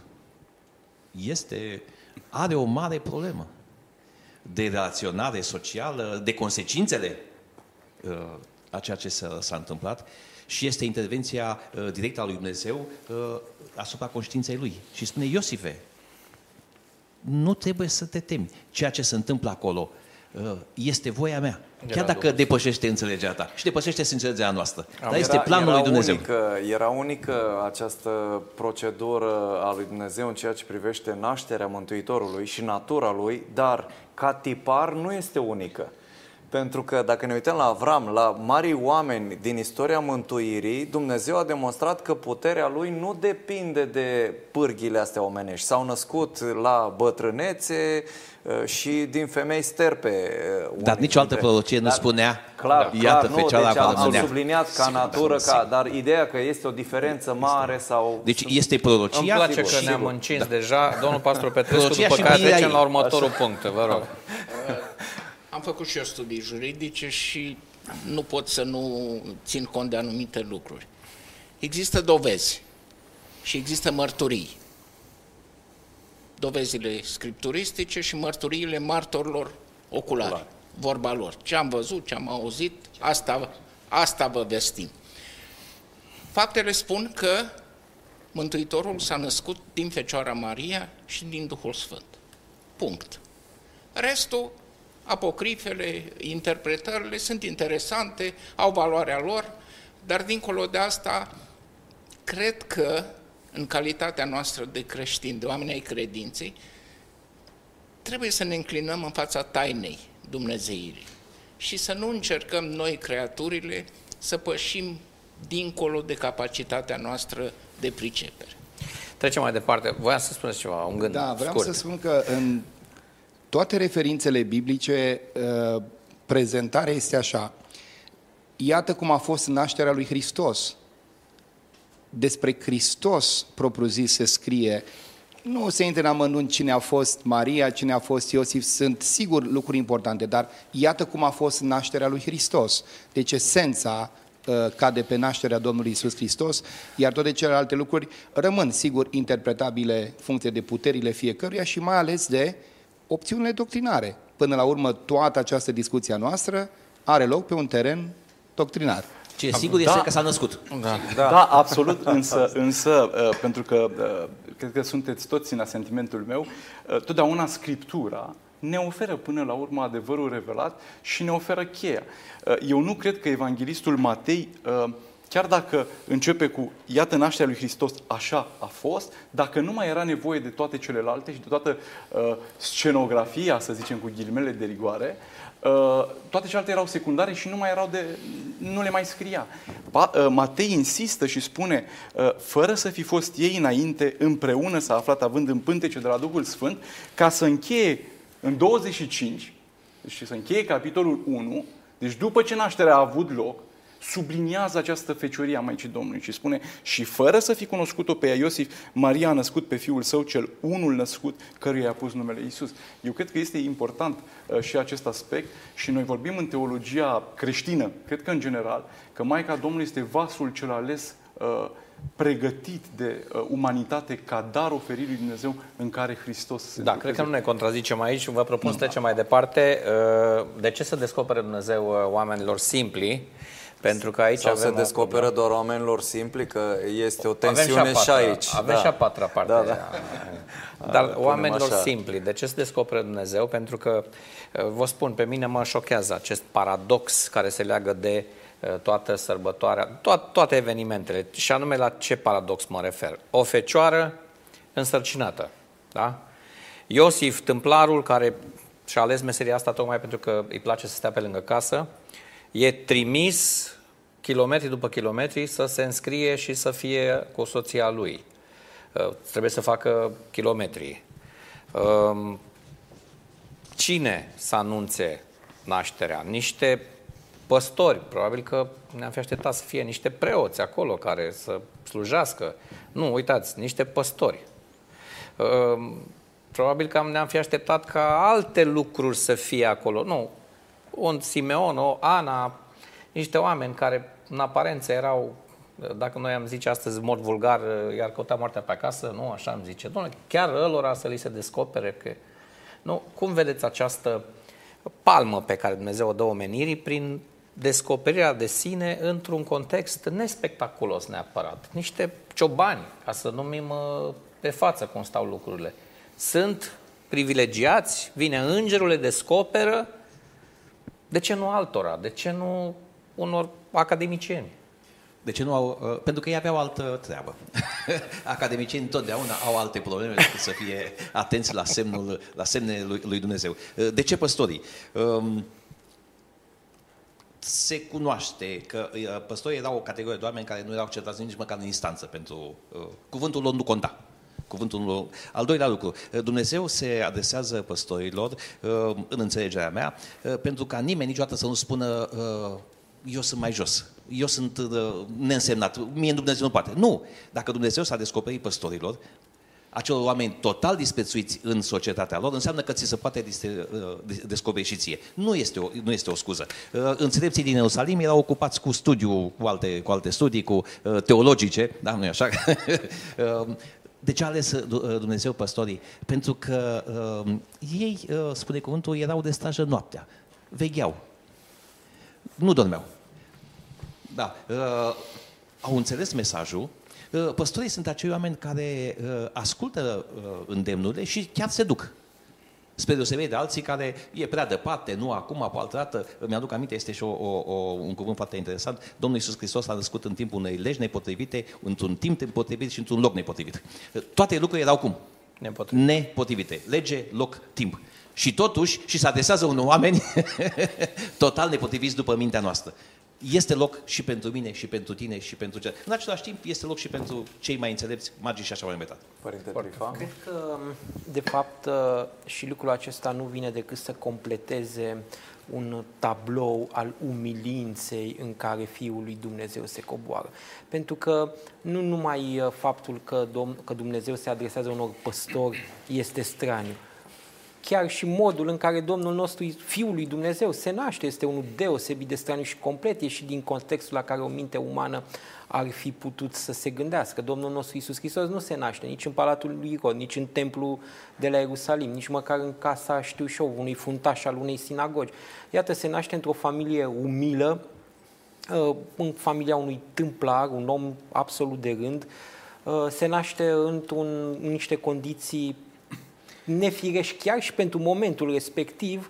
Este, are o mare problemă de relaționare socială, de consecințele uh, a ceea ce s-a, s-a întâmplat și este intervenția uh, directă a lui Dumnezeu uh, asupra conștiinței lui. Și spune, Iosife, nu trebuie să te temi. Ceea ce se întâmplă acolo uh, este voia mea. Chiar dacă depășește înțelegerea ta și depășește înțelegerea noastră. Dar este planul lui Dumnezeu. Unică, era unică această procedură a lui Dumnezeu în ceea ce privește nașterea Mântuitorului și natura lui, dar ca tipar nu este unică. Pentru că dacă ne uităm la Avram, la mari oameni din istoria mântuirii, Dumnezeu a demonstrat că puterea lui nu depinde de pârghile astea omenești. S-au născut la bătrânețe uh, și din femei sterpe. uh, unii Dar nicio altă dintre- prorocie nu Dar- spunea, Clar, iată clar, nu, fecioara deci va am, am rămânea. subliniat ca natură, ca, dar ideea că este o diferență mare sau... Deci este Îmi prorocia place și- că ne-am încins deja. Domnul pastor Petrescu, Prorocia după și care împlinirea trecem ei. la următorul punct. Vă rog. Am făcut și eu studii juridice și nu pot să nu țin cont de anumite lucruri. Există dovezi și există mărturii. Dovezile scripturistice și mărturiile martorilor oculari. Vorba lor. Ce am văzut, ce am auzit, asta, asta vă vestim. Faptele spun că Mântuitorul s-a născut din Fecioara Maria și din Duhul Sfânt. Punct. Restul, apocrifele, interpretările sunt interesante, au valoarea lor, dar dincolo de asta, cred că în calitatea noastră de creștini, de oameni ai credinței, trebuie să ne înclinăm în fața tainei Dumnezeirii și să nu încercăm noi, creaturile, să pășim dincolo de capacitatea noastră de pricepere. Trecem mai departe. Voiam să spuneți ceva, un gând Da, vreau scurt. să spun că în toate referințele biblice, uh, prezentarea este așa. Iată cum a fost nașterea lui Hristos. Despre Hristos, propriu-zis, se scrie nu se intre în amănunt cine a fost Maria, cine a fost Iosif, sunt sigur lucruri importante, dar iată cum a fost nașterea lui Hristos. Deci esența uh, cade pe nașterea Domnului Isus Hristos, iar toate celelalte lucruri rămân, sigur, interpretabile în funcție de puterile fiecăruia și mai ales de opțiunile doctrinare. Până la urmă, toată această discuție a noastră are loc pe un teren doctrinar. Ce e sigur Da. este că s-a născut. Da. Da, da absolut, însă, însă uh, pentru că uh, cred că sunteți toți în asentimentul meu, uh, totdeauna Scriptura ne oferă până la urmă adevărul revelat și ne oferă cheia. Uh, Eu nu cred că evanghelistul Matei, uh, chiar dacă începe cu iată nașterea lui Hristos, așa a fost, dacă nu mai era nevoie de toate celelalte și de toată uh, scenografia, să zicem cu ghilimele de rigoare, Uh, toate celelalte erau secundare și nu mai erau de, nu le mai scria. Pa, uh, Matei insistă și spune, uh, fără să fi fost ei înainte, împreună s-a aflat având în pântece de la Duhul Sfânt, ca să încheie în 25, deci să încheie capitolul 1, deci după ce nașterea a avut loc, subliniază această feciorie a Maicii Domnului și spune și fără să fi cunoscut-o pe ea, Iosif, Maria a născut pe fiul său cel unul născut, căruia i-a pus numele Isus. Eu cred că este important uh, și acest aspect și noi vorbim în teologia creștină, cred că în general, că Maica Domnului este vasul cel ales uh, pregătit de uh, umanitate ca dar oferit lui Dumnezeu în care Hristos se Da, cred că nu ne contrazicem aici. Vă propun să trecem mai departe. Uh, De ce să descopere Dumnezeu uh, oamenilor simpli? Pentru că aici Sau avem se o descoperă problemă. doar oamenilor simpli că este o Avem tensiune și, a patra, aici. Avem da. și a patra parte. Da, da. *laughs* Dar punem oamenilor așa. simpli, de ce se descoperă Dumnezeu? Pentru că, uh, vă spun, pe mine mă șochează acest paradox care se leagă de uh, toată sărbătoarea, to- toate evenimentele. Și anume la ce paradox mă refer? O fecioară însărcinată. Da? Iosif, tâmplarul, care și-a ales meseria asta tocmai pentru că îi place să stea pe lângă casă, e trimis kilometri după kilometri să se înscrie și să fie cu soția lui. Uh, Trebuie să facă kilometri. Um, Cine să anunțe nașterea? Niște păstori. Probabil că ne-am fi așteptat să fie niște preoți acolo care să slujească. Nu, uitați, niște păstori. Um, Probabil că am- ne-am fi așteptat ca alte lucruri să fie acolo. Nu, un Simeon, o Ana, niște oameni care în aparență erau, dacă noi am zice astăzi în mod vulgar, iar căuta moartea pe acasă, nu, așa am zice. Doamne, chiar ălora să li se descopere că... Nu, cum vedeți această palmă pe care Dumnezeu o dă omenirii prin descoperirea de sine într-un context nespectaculos neapărat. Niște ciobani, ca să numim uh, pe față cum stau lucrurile. Sunt privilegiați, vine îngerul, le descoperă. De ce nu altora? De ce nu unor academicieni? De ce nu au? uh, Pentru că ei aveau altă treabă. *laughs* Academicienii întotdeauna au alte probleme decât să fie atenți la semnul, la semnele lui, lui Dumnezeu. Uh, De ce păstorii? Um, Se cunoaște că uh, păstorii erau o categorie de oameni care nu erau acceptați nici măcar în instanță pentru uh, cuvântul lor nu conta. Cuvântul lor. Al doilea lucru, uh, Dumnezeu se adresează păstorilor, uh, în înțelegerea mea, uh, pentru ca nimeni niciodată să nu spună uh, eu sunt mai jos, eu sunt uh, neînsemnat, mie Dumnezeu nu poate. Nu! Dacă Dumnezeu s-a descoperit păstorilor, acelor oameni total disprețuiți în societatea lor, înseamnă că ți se poate diste- uh, descoperi și ție. Nu este o, nu este o scuză. Uh, Înțelepții din Ierusalim erau ocupați cu studiu, cu alte, cu alte studii, cu uh, teologice, da, nu e așa? *laughs* Uh, De ce a ales uh, Dumnezeu păstorii? Pentru că uh, ei, uh, spune cuvântul, erau de stajă noaptea. Vegheau. Nu dormeau. Da. Uh, au înțeles mesajul. Uh, păstorii sunt acei oameni care uh, ascultă uh, îndemnurile și chiar se duc. Spre deosebire de alții care e prea departe, nu acum, pe altă dată. Mi-aduc aminte, este și o, o, o, un cuvânt foarte interesant. Domnul Iisus Hristos a născut în timpul unei legi nepotrivite, într-un timp nepotrivit și într-un loc nepotrivit. Uh, Toate lucrurile erau cum? Nepotrivit. Nepotrivite. Lege, loc, timp. Și totuși, și se adresează unor oameni *laughs* total nepotriviți după mintea noastră. Este loc și pentru mine, și pentru tine, și pentru cel. În același timp, este loc și pentru cei mai înțelepți, magii și așa mai departe. Părinte Trifa? Cred că, de fapt, și lucrul acesta nu vine decât să completeze un tablou al umilinței în care Fiul lui Dumnezeu se coboară. Pentru că nu numai uh, faptul că, Dom- că Dumnezeu se adresează unor păstori este straniu, chiar și modul în care Domnul nostru, Fiul lui Dumnezeu, se naște, este unul deosebit de straniu și complet, e și din contextul la care o minte umană ar fi putut să se gândească. Domnul nostru Isus Hristos nu se naște nici în Palatul lui Irod, nici în templul de la Ierusalim, nici măcar în casa, știu și eu, unui funtaș al unei sinagogi. Iată, se naște într-o familie umilă, uh, în familia unui tâmplar, un om absolut de rând, uh, se naște într-un, în niște condiții nefirești chiar și pentru momentul respectiv,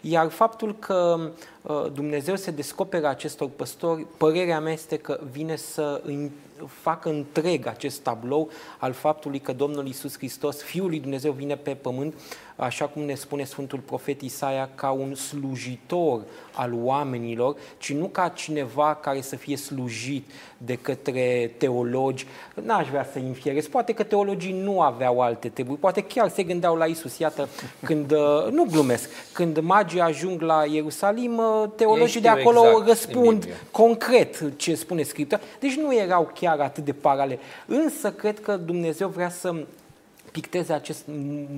iar faptul că uh, Dumnezeu se descoperă acestor păstori, părerea mea este că vine să îi facă întreg acest tablou al faptului că Domnul Isus Hristos, Fiul lui Dumnezeu, vine pe pământ, așa cum ne spune Sfântul Profet Isaia, ca un slujitor al oamenilor, ci nu ca cineva care să fie slujit de către teologi. N-aș vrea să infierez. Poate că teologii nu aveau alte treburi, poate chiar se gândeau la Isus. Iată, când, uh, nu glumesc, când magii ajung la Ierusalim, uh, teologii de știu acolo exact din răspund Biblie. concret ce spune Scriptura. Deci nu erau chiar atât de parale. Însă cred că Dumnezeu vrea să picteze acest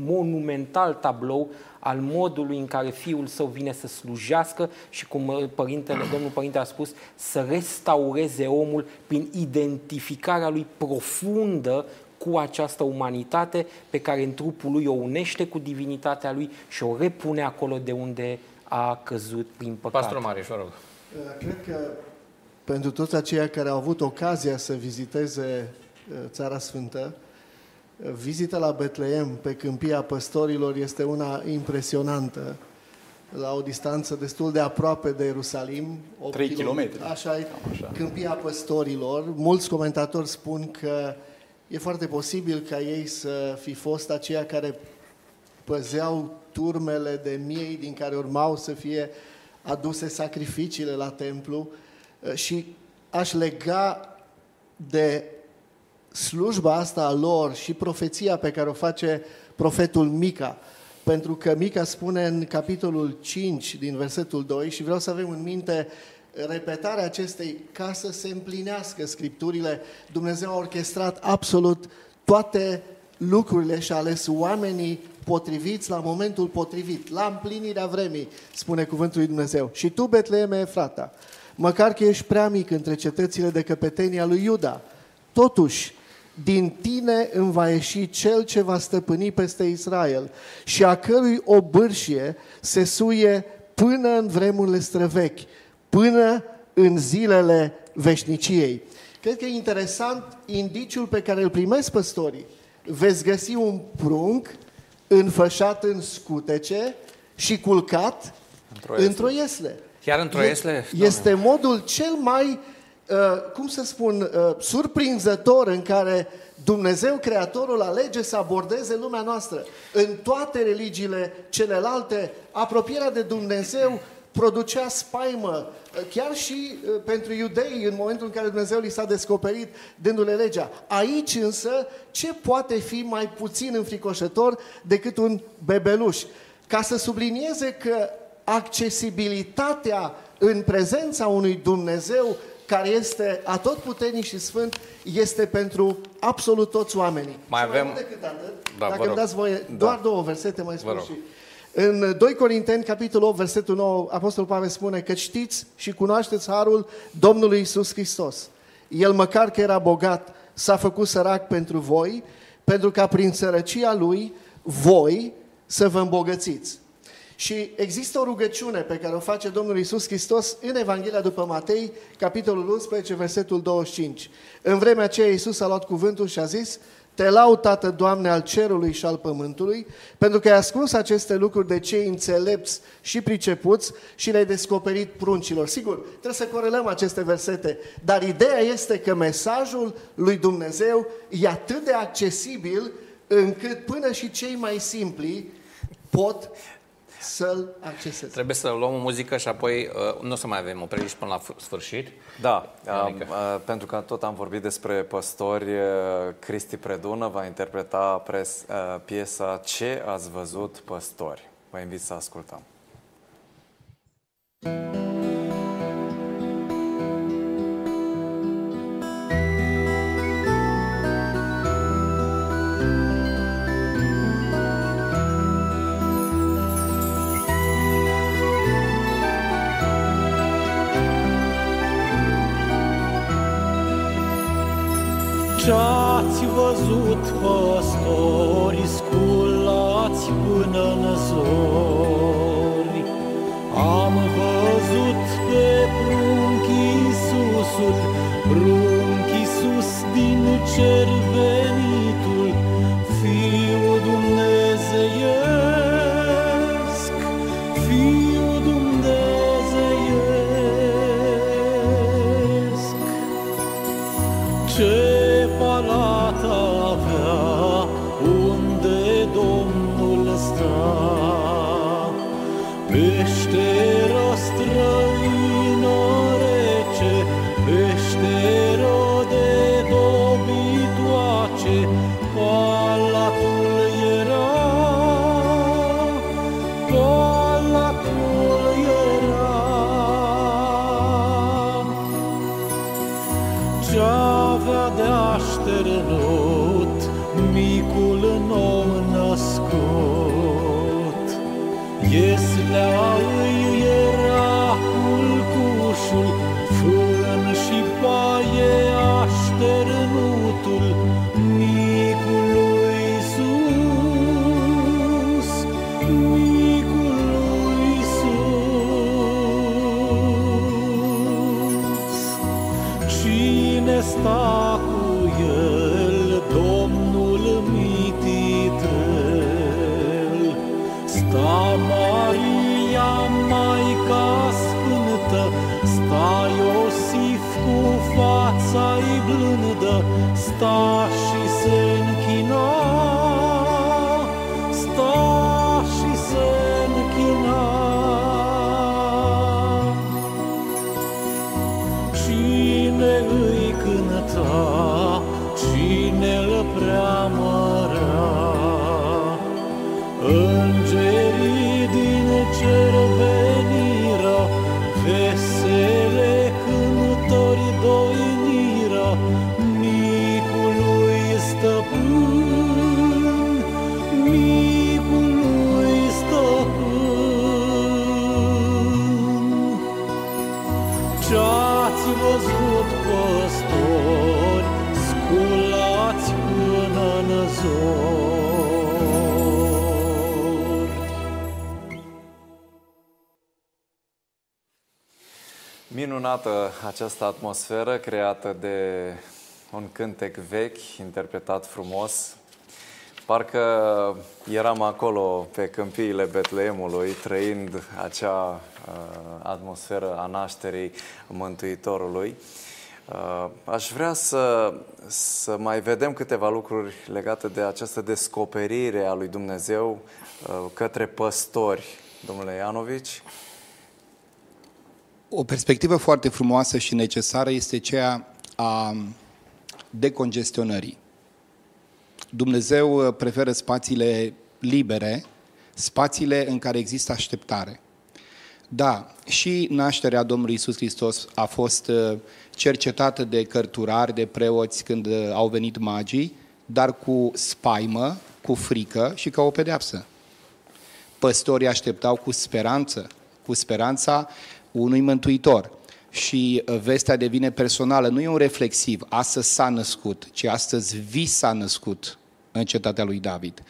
monumental tablou al modului în care Fiul Său vine să slujească și cum uh, părintele, *clears throat* domnul părinte a spus, să restaureze omul prin identificarea lui profundă cu această umanitate pe care în trupul lui o unește cu divinitatea lui și o repune acolo de unde a căzut prin păcat. Pastor Marius, vă rog. Uh, Cred că pentru toți aceia care au avut ocazia să viziteze uh, Țara Sfântă. Uh, Vizita la Betleem pe câmpia păstorilor este una impresionantă, la o distanță destul de aproape de Ierusalim. 8 Trei km. kilometri. Așa e, așa. câmpia păstorilor. Mulți comentatori spun că e foarte posibil ca ei să fi fost aceia care păzeau turmele de miei din care urmau să fie aduse sacrificiile la templu uh, și aș lega de slujba asta a lor și profeția pe care o face profetul Mica. Pentru că Mica spune în capitolul 5 din versetul 2 și vreau să avem în minte repetarea acestei ca să se împlinească scripturile. Dumnezeu a orchestrat absolut toate lucrurile și a ales oamenii potriviți la momentul potrivit, la împlinirea vremii, spune cuvântul lui Dumnezeu. Și tu, Betleeme Efrata, măcar că ești prea mic între cetățile de căpetenia lui Iuda, totuși, din tine îmi va ieși cel ce va stăpâni peste Israel și a cărui obârșie se suie până în vremurile străvechi, până în zilele veșniciei. Cred că e interesant indiciul pe care îl primesc păstorii. Veți găsi un prunc înfășat în scutece și culcat Într-o iesle. într-o iesle. Chiar într-o E- iesle? Este modul cel mai, uh, cum să spun, uh, surprinzător în care Dumnezeu, Creatorul, alege să abordeze lumea noastră. În toate religiile celelalte, apropierea de Dumnezeu producea spaimă, uh, chiar și uh, pentru iudei, în momentul în care Dumnezeu li s-a descoperit dându-le legea. Aici însă, ce poate fi mai puțin înfricoșător decât un bebeluș? Ca să sublinieze că accesibilitatea în prezența unui Dumnezeu care este atotputernic și sfânt este pentru absolut toți oamenii. Mai Și avem- mult decât atât, Da, vă dacă rog. îmi dați voie, Da. doar două versete mai spun rog. și în 2 Corinteni, capitolul 8, versetul 9, Apostolul Pavel spune că știți și cunoașteți harul Domnului Isus Hristos. El măcar că era bogat, s-a făcut sărac pentru voi, pentru ca prin sărăcia Lui, voi să vă îmbogățiți. Și există o rugăciune pe care o face Domnul Isus Hristos în Evanghelia după Matei, capitolul 11, versetul 25. În vremea aceea Isus a luat cuvântul și a zis, Te laud, Tată, Doamne, al cerului și al pământului, pentru că ai ascuns aceste lucruri de cei înțelepți și pricepuți și le-ai descoperit pruncilor. Sigur, trebuie să corelăm aceste versete, dar ideea este că mesajul lui Dumnezeu e atât de accesibil încât până și cei mai simpli pot să-l acceseze. Trebuie să luăm o muzică și apoi uh, nu o să mai avem o predici până la f- sfârșit. Da, Ionica. um, uh, pentru că tot am vorbit despre păstori, uh, Cristi Predună va interpreta pres, uh, piesa Ce ați văzut păstori. Vă invit să ascultăm. Văzut păstori sculați până în zori? Am văzut pe prunc Iisusul, prunc Iisus din cer venitul, Minunată această atmosferă creată de un cântec vechi, interpretat frumos. Parcă eram acolo pe câmpiile Betleemului, trăind acea uh, atmosferă a nașterii Mântuitorului. Uh, aș vrea să, să mai vedem câteva lucruri legate de această descoperire a lui Dumnezeu uh, către păstori, domnule Ianovici. O perspectivă foarte frumoasă și necesară este ceea a decongestionării. Dumnezeu uh, preferă spațiile libere, spațiile în care există așteptare. Da, și nașterea Domnului Isus Hristos a fost uh, cercetată de cărturari, de preoți când uh, au venit magii, dar cu spaimă, cu frică și ca o pedeapsă. Păstorii așteptau cu speranță, cu speranța unui mântuitor. Și uh, vestea devine personală, nu e un reflexiv, astăzi s-a născut, ci astăzi vi s-a născut în cetatea lui David.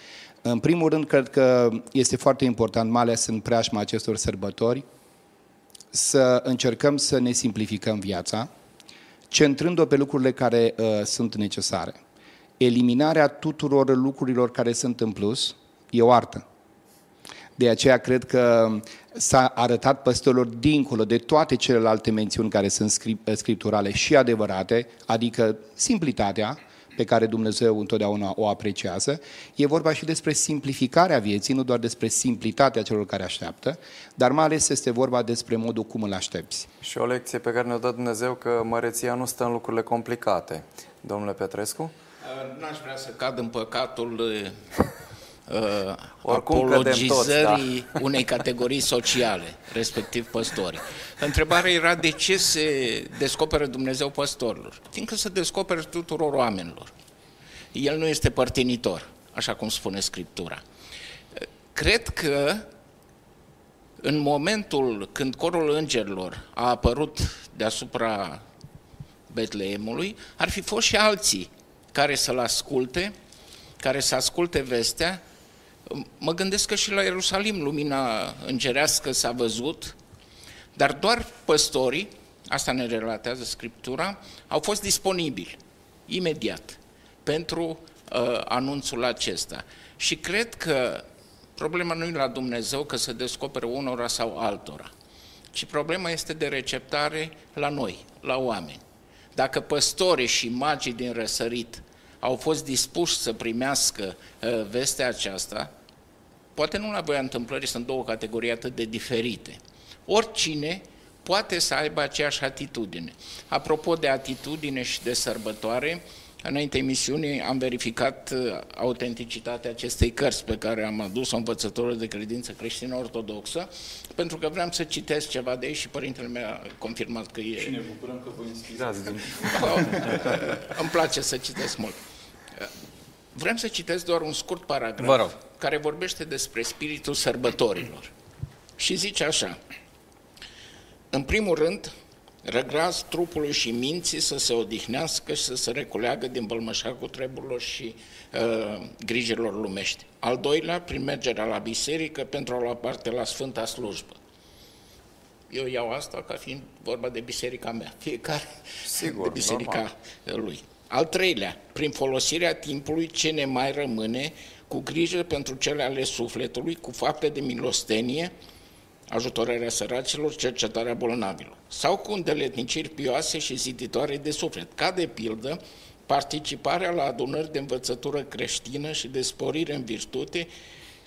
În primul rând, cred că este foarte important, mai ales în preajma acestor sărbători, să încercăm să ne simplificăm viața, centrând-o pe lucrurile care uh, sunt necesare. Eliminarea tuturor lucrurilor care sunt în plus e o artă. De aceea cred că s-a arătat păstorilor dincolo de toate celelalte mențiuni care sunt scripturale și adevărate, adică simplitatea, pe care Dumnezeu întotdeauna o apreciază. E vorba și despre simplificarea vieții, nu doar despre simplitatea celor care așteaptă, dar mai ales este vorba despre modul cum îl aștepți. Și o lecție pe care ne-o dă Dumnezeu că măreția nu stă în lucrurile complicate. Domnule Petrescu? N-aș vrea să cad în păcatul uh, Oricum apologizării toți, da. unei categorii sociale, respectiv păstori. Întrebarea era de ce se descoperă Dumnezeu păstorilor? Fiindcă se descoperă tuturor oamenilor. El nu este părtinitor, așa cum spune Scriptura. Cred că în momentul când corul îngerilor a apărut deasupra Betleemului, ar fi fost și alții care să-l asculte, care să asculte vestea Mă gândesc că și la Ierusalim lumina îngerească s-a văzut, dar doar păstorii, asta ne relatează Scriptura, au fost disponibili imediat pentru uh, anunțul acesta. Și cred că problema nu e la Dumnezeu că se descoperă unora sau altora, ci problema este de receptare la noi, la oameni. Dacă păstorii și magii din răsărit au fost dispuși să primească uh, vestea aceasta, poate nu la voia întâmplării, sunt două categorii atât de diferite. Oricine poate să aibă aceeași atitudine. Apropo de atitudine și de sărbătoare, înainte emisiunii am verificat uh, autenticitatea acestei cărți pe care am adus-o învățătorul de credință creștină ortodoxă, pentru că vreau să citesc ceva de aici și părintele meu a confirmat că e... Și ne bucurăm că vă inspirați. Din... Îmi place să citesc mult. Vrem să citesc doar un scurt paragraf Vă rog. care vorbește despre spiritul sărbătorilor. Și zice așa, în primul rând, răgraz trupului și minții să se odihnească și să se reculeagă din bălmășacul treburilor și uh, grijilor lumești. Al doilea, prin mergerea la biserică pentru a lua parte la Sfânta Slujbă. Eu iau asta ca fiind vorba de biserica mea, fiecare Sigur, de biserica normal. lui. Al treilea, prin folosirea timpului ce ne mai rămâne, cu grijă pentru cele ale sufletului, cu fapte de milostenie, ajutorarea săracilor, cercetarea bolnavilor, sau cu îndeletniciri pioase și ziditoare de suflet, ca de pildă participarea la adunări de învățătură creștină și de sporire în virtute,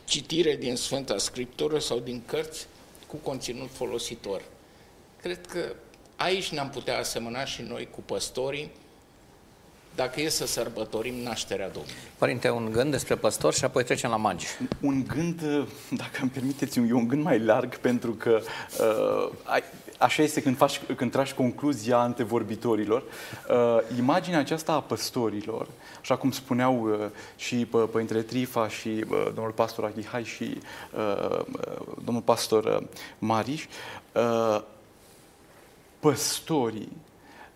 citire din Sfânta Scriptură sau din cărți cu conținut folositor. Cred că aici ne-am putea asemăna și noi cu păstorii, dacă e să sărbătorim nașterea Domnului. Părinte, un gând despre păstor și apoi trecem la magi. Un gând, dacă îmi permiteți, e un gând mai larg, pentru că uh, ai- așa este când, faci, când tragi concluzia antevorbitorilor. Uh, imaginea aceasta a păstorilor, așa cum spuneau uh, și uh, Părintele Trifa și uh, domnul pastor Achihai și uh, uh, domnul pastor uh, Mariș, uh, păstorii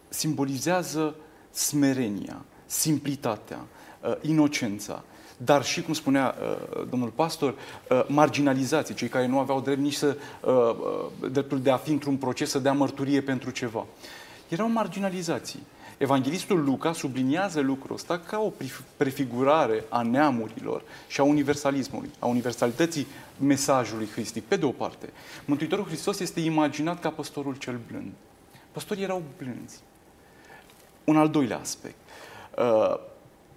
simbolizează smerenia, simplitatea, uh, inocența, dar și, cum spunea uh, domnul pastor, uh, marginalizații, cei care nu aveau drept nici să, uh, uh, dreptul de a fi într-un proces, să dea mărturie pentru ceva. Erau marginalizații. Evanghelistul Luca subliniază lucrul ăsta ca o prefigurare a neamurilor și a universalismului, a universalității mesajului hristic. Pe de o parte, Mântuitorul Hristos este imaginat ca păstorul cel blând. Păstorii erau blânzi. Un al doilea aspect. Uh,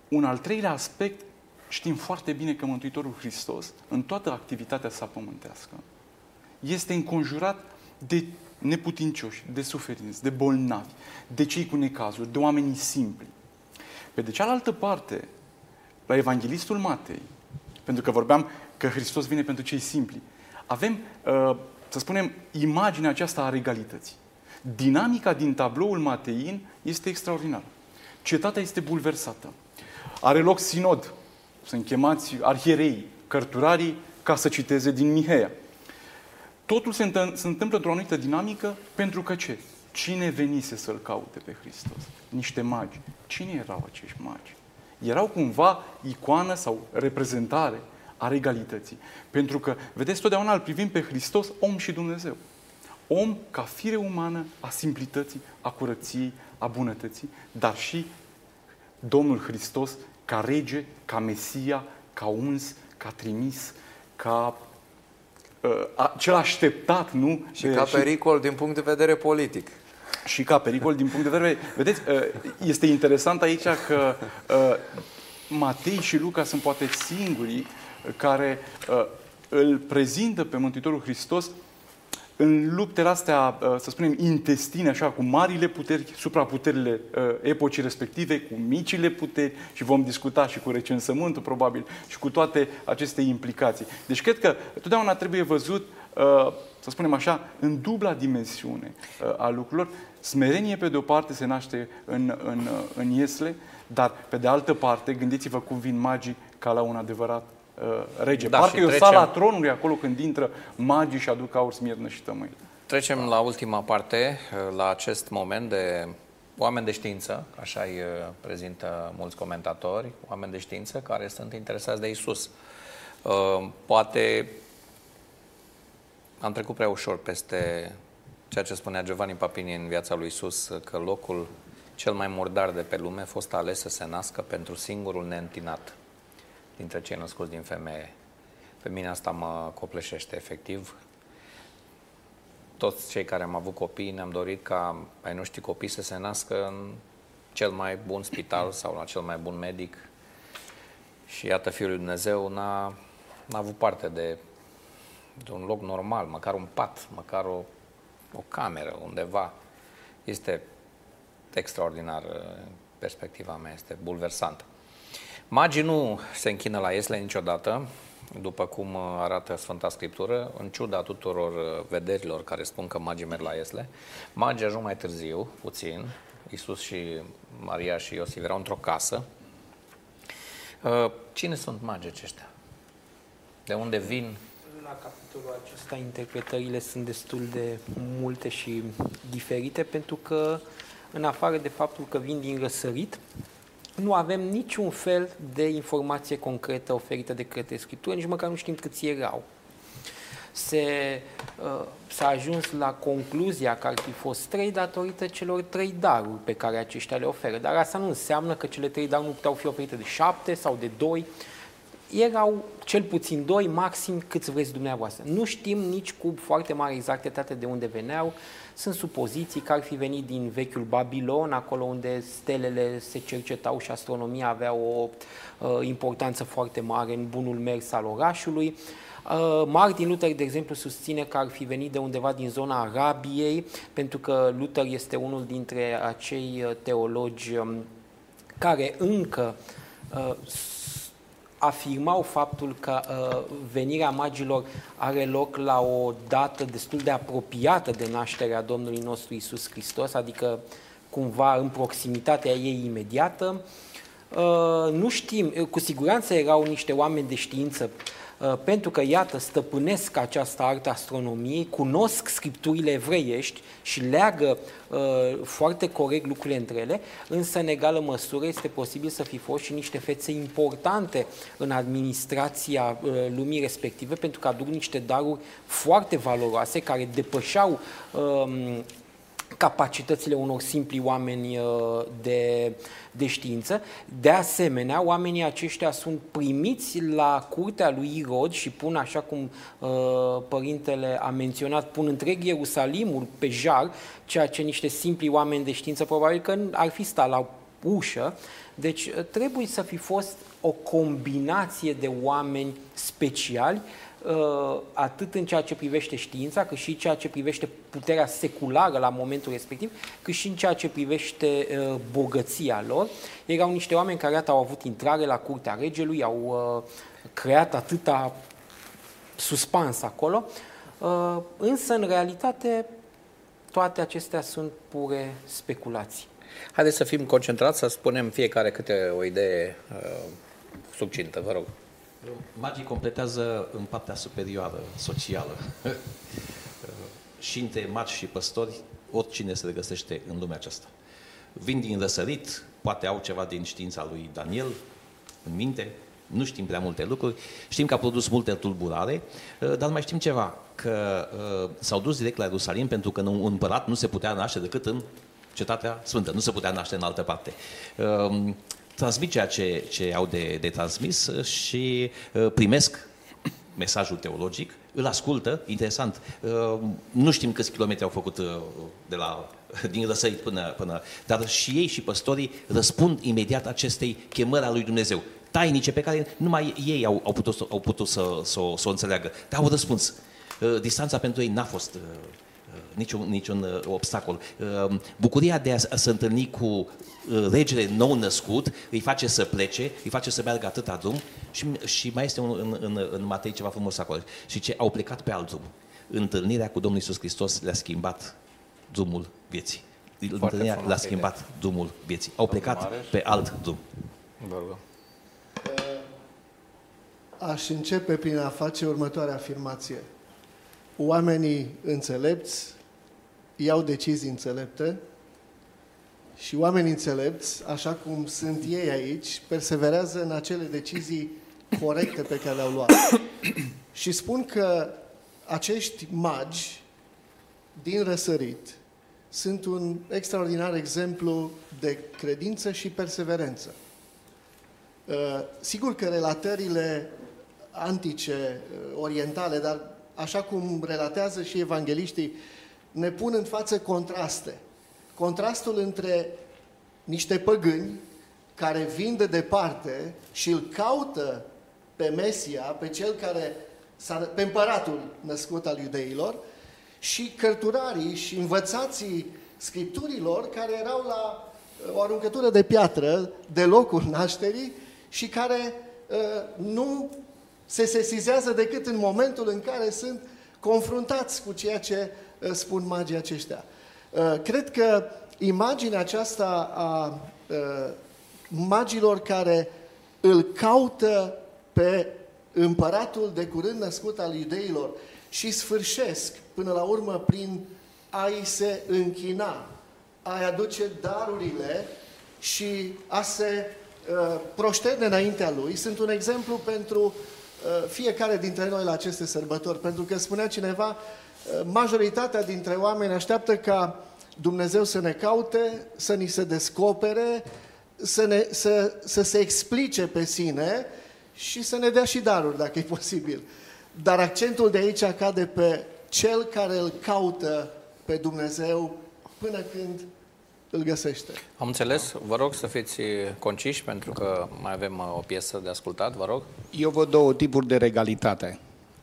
un al treilea aspect, știm foarte bine că Mântuitorul Hristos, în toată activitatea sa pământească, este înconjurat de neputincioși, de suferinți, de bolnavi, de cei cu necazuri, de oamenii simpli. Pe de cealaltă parte, la Evanghelistul Matei, pentru că vorbeam că Hristos vine pentru cei simpli, avem, uh, să spunem, imaginea aceasta a regalității. Dinamica din tabloul Matein este extraordinară. Cetatea este bulversată. Are loc sinod. Sunt chemați arhierei, cărturarii, ca să citeze din Miheia. Totul se, întâmplă, se întâmplă într-o anumită dinamică pentru că ce? Cine venise să-L caute pe Hristos? Niște magi. Cine erau acești magi? Erau cumva icoană sau reprezentare a regalității. Pentru că, vedeți, totdeauna îl privim pe Hristos om și Dumnezeu. Om ca fire umană a simplității, a curăției, a bunătății, dar și Domnul Hristos ca rege, ca Mesia, ca uns, ca trimis, ca uh, a- cel așteptat, nu? Și De- ca pericol din punct de vedere politic. și ca pericol din punct de vedere... Vedeți, uh, este interesant aici că uh, Matei și Luca sunt poate singurii care uh, îl prezintă pe Mântuitorul Hristos în luptele astea, uh, să spunem, intestine, așa, cu marile puteri, supraputerile uh, epocii respective, cu micile puteri și vom discuta și cu recensământul, probabil, și cu toate aceste implicații. Deci, cred că totdeauna trebuie văzut, uh, să spunem așa, în dubla dimensiune uh, a lucrurilor. Smerenie, pe de o parte, se naște în, în, uh, în Iesle, dar, pe de altă parte, gândiți-vă cum vin magii ca la un adevărat uh, rege. Da, Parcă și e o trecem- sală a tronului acolo când intră magii și aduc aur, smirnă și tămâie. Trecem la ultima parte, la acest moment de oameni de știință, așa îi uh, prezintă mulți comentatori, oameni de știință care sunt interesați de Isus. Uh, Poate am trecut prea ușor peste ceea ce spunea Giovanni Papini în viața lui Isus, că locul cel mai murdar de pe lume a fost ales să se nască pentru singurul neîntinat dintre cei născuți din femeie. Pe mine asta mă copleșește efectiv. Toți cei care am avut copii ne-am dorit ca ai noștri copii să se nască în cel mai bun spital sau la cel mai bun medic. Și iată, Fiul lui Dumnezeu n-a, n-a avut parte de, de un loc normal, măcar un pat, măcar o, o cameră undeva. Este extraordinar, perspectiva mea este bulversantă. Magii nu se închină la Iesle niciodată, după cum arată Sfânta Scriptură, în ciuda tuturor vederilor care spun că magii merg la Iesle. Magii ajung mai târziu, puțin. Iisus și Maria și Iosif erau într-o casă. Uh, Cine sunt magii aceștia? De unde vin? La capitolul acesta interpretările sunt destul de multe și diferite pentru că în afară de faptul că vin din răsărit, nu avem niciun fel de informație concretă oferită de către Scriptură, nici măcar nu știm câți erau. Se, uh, s-a ajuns la concluzia că ar fi fost trei datorită celor trei daruri pe care aceștia le oferă. Dar asta nu înseamnă că cele trei daruri nu puteau fi oferite de șapte sau de doi. Erau cel puțin doi, maxim câți vreți dumneavoastră. Nu știm nici cu foarte mare exactitate de unde veneau. Sunt supoziții că ar fi venit din vechiul Babilon, acolo unde stelele se cercetau și astronomia avea o uh, importanță foarte mare în bunul mers al orașului. Uh, Martin Luther, de exemplu, susține că ar fi venit de undeva din zona Arabiei, pentru că Luther este unul dintre acei uh, teologi um, care încă uh, afirmau faptul că uh, venirea magilor are loc la o dată destul de apropiată de nașterea Domnului nostru Isus Hristos, adică cumva în proximitatea ei imediată. Uh, nu știm, cu siguranță erau niște oameni de știință Uh, pentru că, iată, stăpânesc această artă astronomiei, cunosc scripturile evreiești și leagă uh, foarte corect lucrurile între ele, însă, în egală măsură, este posibil să fi fost și niște fețe importante în administrația uh, lumii respective, pentru că aduc niște daruri foarte valoroase, care depășeau uh, capacitățile unor simpli oameni uh, de, de știință. De asemenea, oamenii aceștia sunt primiți la curtea lui Irod și pun, așa cum uh, părintele a menționat, pun întreg Ierusalimul pe jar, ceea ce niște simpli oameni de știință probabil că ar fi stat la ușă. Deci uh, trebuie să fi fost o combinație de oameni speciali Uh, atât în ceea ce privește știința, cât și în ceea ce privește puterea seculară la momentul respectiv, cât și în ceea ce privește uh, bogăția lor. Erau niște oameni care iată, au avut intrare la curtea regelui, au uh, creat atâta suspans acolo, însă în realitate toate acestea sunt pure speculații. Haideți să fim concentrați, să spunem fiecare câte o idee uh, succintă, vă rog. Magii completează în partea superioară, socială. *laughs* și între magi și păstori, oricine se regăsește în lumea aceasta. Vin din răsărit, poate au ceva din știința lui Daniel în minte, nu știm prea multe lucruri, știm că a produs multe tulburare, dar mai știm ceva, că uh, s-au dus direct la Ierusalim pentru că un împărat nu se putea naște decât în cetatea sfântă, nu se putea naște în altă parte. Uh, transmit ceea ce, ce au de, de transmis și uh, primesc mesajul teologic, îl ascultă, interesant, uh, nu știm câți kilometri au făcut uh, de la, din răsărit până, până, dar și ei și păstorii răspund imediat acestei chemări a lui Dumnezeu, tainice pe care numai ei au, au putut, au putut să, să, să o înțeleagă, dar au răspuns. Distanța pentru ei n-a fost niciun, niciun obstacol. Bucuria de a se întâlni cu regele nou născut, îi face să plece, îi face să meargă atâta drum și, și mai este un, în, în, în Matei ceva frumos acolo. Și ce au plecat pe alt drum. Întâlnirea cu Domnul Iisus Hristos le-a schimbat drumul vieții. Foarte Întâlnirea le-a schimbat idee. drumul vieții. Au plecat pe alt drum. Aș începe prin a face următoarea afirmație. Oamenii înțelepți iau decizii înțelepte, și oamenii înțelepți, așa cum sunt ei aici, perseverează în acele decizii corecte pe care le-au luat. și spun că acești magi din răsărit sunt un extraordinar exemplu de credință și perseverență. Uh, sigur că relatările antice, uh, orientale, dar așa cum relatează și evangeliștii, ne pun în față contraste – contrastul între niște păgâni care vin de departe și îl caută pe Mesia, pe cel care pe împăratul născut al iudeilor, și cărturarii și învățații scripturilor care erau la uh, o aruncătură de piatră de locul *laughs* nașterii și care uh, nu se sesizează decât în momentul în care sunt confruntați cu ceea ce uh, spun magii aceștia. Uh, cred că imaginea aceasta a uh, magilor care îl caută pe împăratul de curând născut al iudeilor și sfârșesc până la urmă prin a-i se închina, a-i aduce darurile și a se uh, proștene înaintea lui, sunt un exemplu pentru uh, fiecare dintre noi la aceste sărbători. Pentru că spunea cineva, uh, majoritatea dintre oameni așteaptă ca Dumnezeu să ne caute, să ni se descopere, să, ne, să, să se explice pe sine și să ne dea și daruri, dacă e posibil. Dar accentul de aici cade pe cel care îl caută pe Dumnezeu până când îl găsește. Am înțeles. Vă rog să fiți conciși pentru că mai avem uh, o piesă de ascultat. Vă rog. Eu văd două tipuri de regalitate.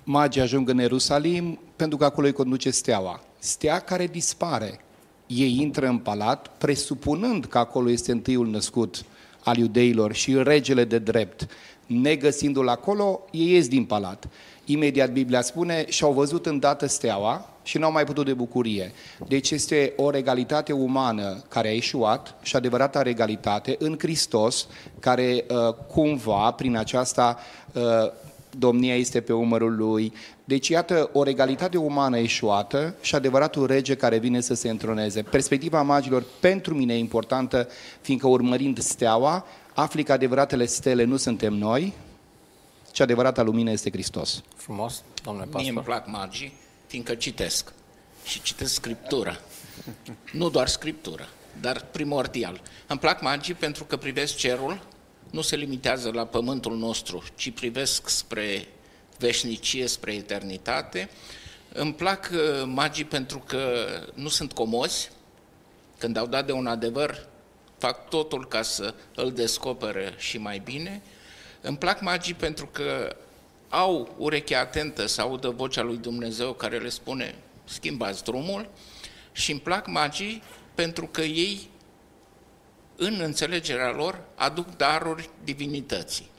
Magii ajung în Ierusalim pentru că acolo îi conduce steaua. Stea care dispare. Ei intră în palat presupunând că acolo este întâiul născut al iudeilor și regele de drept. Negăsindu-l acolo, ei ies din palat. Imediat Biblia spune și-au văzut îndată steaua și n-au mai putut de bucurie. Deci este o regalitate umană care a ieșuat și adevărata regalitate în Hristos, care uh, cumva prin aceasta uh, domnia este pe umărul lui. Deci, iată, o regalitate umană eșuată și adevăratul rege care vine să se întroneze. Perspectiva magilor pentru mine e importantă, fiindcă urmărind steaua, afli că adevăratele stele nu suntem noi, ci adevărata lumină este Hristos. Frumos, domnule Mie îmi pastor. plac magii, fiindcă citesc. Și citesc Scriptura. Nu doar Scriptura, dar primordial. Îmi plac magii pentru că privesc cerul, nu se limitează la pământul nostru, ci privesc spre veșnicie, spre eternitate. Îmi plac uh, magii pentru că nu sunt comozi, când au dat de un adevăr, fac totul ca să îl descopere și mai bine. Îmi plac magii pentru că au urechea atentă să audă vocea lui Dumnezeu care le spune schimbați drumul și îmi plac magii pentru că ei, în înțelegerea lor, aduc daruri divinității.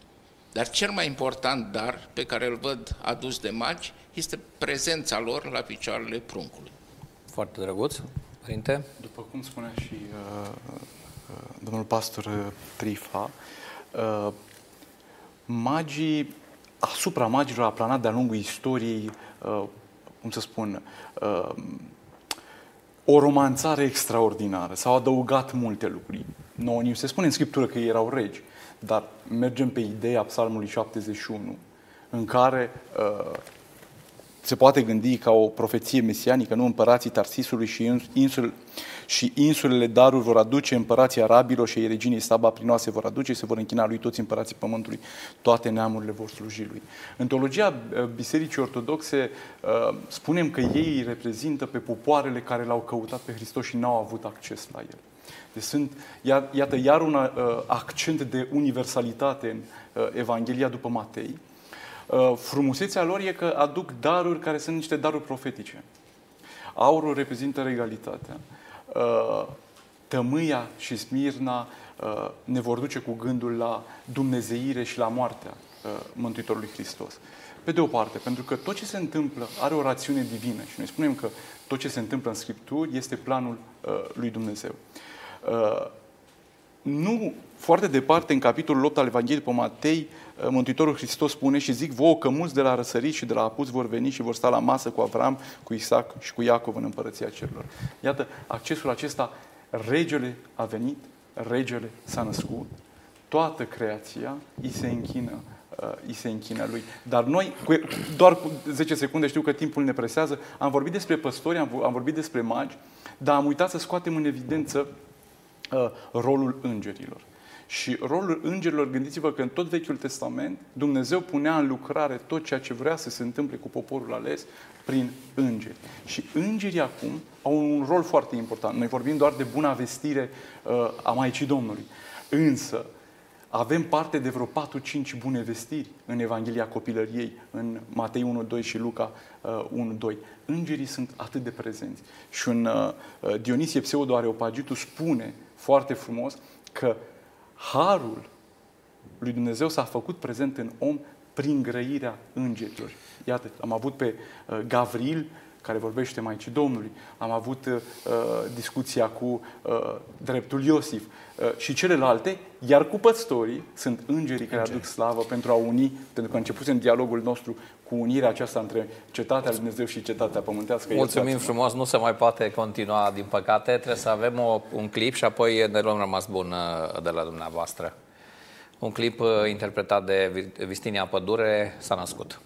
Dar cel mai important dar pe care îl văd adus de magi este prezența lor la picioarele pruncului. Foarte drăguț. Părinte? După cum spunea și uh, uh, domnul pastor uh, Trifa, uh, magii, asupra magilor a planat de-a lungul istoriei, uh, cum să spun, uh, o romanțare extraordinară. S-au adăugat multe lucruri. Nouă ni se spune în Scriptură că ei erau regi, dar mergem pe ideea Psalmului 71, în care uh, se poate gândi ca o profeție mesianică, nu împărații Tarsisului și, ins- insul, și insulele daruri vor aduce, împărații arabilor și ai reginei Saba prinoase vor aduce, se vor închina lui toți împărații pământului, toate neamurile vor sluji lui. În teologia uh, Bisericii Ortodoxe uh, spunem că ei îi reprezintă pe popoarele care l-au căutat pe Hristos și n-au avut acces la el. Deci sunt, ia- iată, iar un uh, accent de universalitate în uh, Evanghelia după Matei, Uh, frumusețea lor e că aduc daruri care sunt niște daruri profetice. Aurul reprezintă regalitatea. Uh, Tămâia și Smirna uh, ne vor duce cu gândul la dumnezeire și la moartea uh, Mântuitorului Hristos. Pe de o parte, pentru că tot ce se întâmplă are o rațiune divină și noi spunem că tot ce se întâmplă în Scripturi este planul uh, lui Dumnezeu. Uh, nu foarte departe, în capitolul 8 al Evangheliei pe Matei, Mântuitorul Hristos spune și zic vouă că mulți de la răsărit și de la apus vor veni și vor sta la masă cu Avram, cu Isaac și cu Iacov în împărăția cerurilor. Iată, accesul acesta, regele a venit, regele s-a născut, toată creația îi se închină uh, îi se închină lui. Dar noi, cu, doar cu 10 secunde, știu că timpul ne presează, am vorbit despre păstori, am, am vorbit despre magi, dar am uitat să scoatem în evidență uh, rolul îngerilor. Și rolul îngerilor, gândiți-vă că în tot Vechiul Testament Dumnezeu punea în lucrare tot ceea ce vrea să se întâmple cu poporul ales prin îngeri. Și îngerii acum au un rol foarte important. Noi vorbim doar de buna vestire uh, a Maicii Domnului. Însă, avem parte de vreo 4-5 bune vestiri în Evanghelia copilăriei, în Matei 1.2 și Luca uh, 1.2. Îngerii sunt atât de prezenți. Și un uh, Dionisie Pseudo Areopagitu spune foarte frumos că harul lui Dumnezeu s-a făcut prezent în om prin grăirea îngerilor. Iată, am avut pe uh, Gavril, care vorbește Maicii Domnului, am avut uh, discuția cu uh, dreptul Iosif uh, și celelalte, iar cu păstorii sunt îngerii care aduc slavă pentru a uni, pentru că a început în dialogul nostru cu unirea aceasta între cetatea lui Dumnezeu și cetatea pământească. Mulțumim Iertați-mă. frumos, nu se mai poate continua, din păcate. Trebuie să avem o, un clip și apoi ne luăm rămas bun uh, de la dumneavoastră. Un clip uh, interpretat de Vi- Vistinia Pădure s-a născut.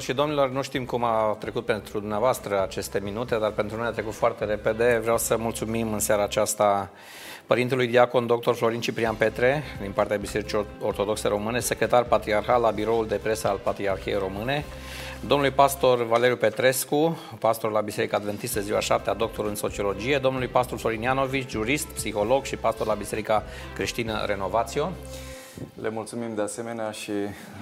Doamnelor și domnilor, nu știm cum a trecut pentru dumneavoastră aceste minute, dar pentru noi a trecut foarte repede. Vreau să mulțumim în seara aceasta Părintelui Diacon Dr. Florin Ciprian Petre, din partea Bisericii Ortodoxe Române, secretar patriarhal la biroul de presă al Patriarhiei Române, domnului pastor Valeriu Petrescu, pastor la Biserica Adventistă ziua 7, doctor în sociologie, domnului pastor Florin Ianovici, jurist, psiholog și pastor la Biserica Creștină Renovațio. Le mulțumim de asemenea și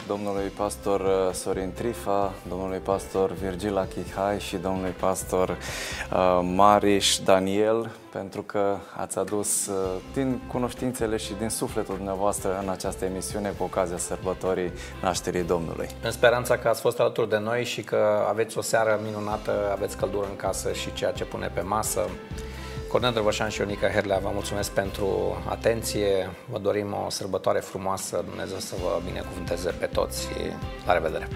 domnului pastor uh, Sorin Trifa, domnului pastor Virgil Achihai și domnului pastor uh, Mariș Daniel pentru că ați adus uh, din cunoștințele și din sufletul dumneavoastră în această emisiune cu ocazia sărbătorii nașterii Domnului. În speranța că ați fost alături de noi și că aveți o seară minunată, aveți căldură în casă și ceea ce pune pe masă. Cornel Drăvășan și Ionica Herlea, vă mulțumesc pentru atenție. Vă dorim o sărbătoare frumoasă. Dumnezeu să vă binecuvânteze pe toți. La revedere!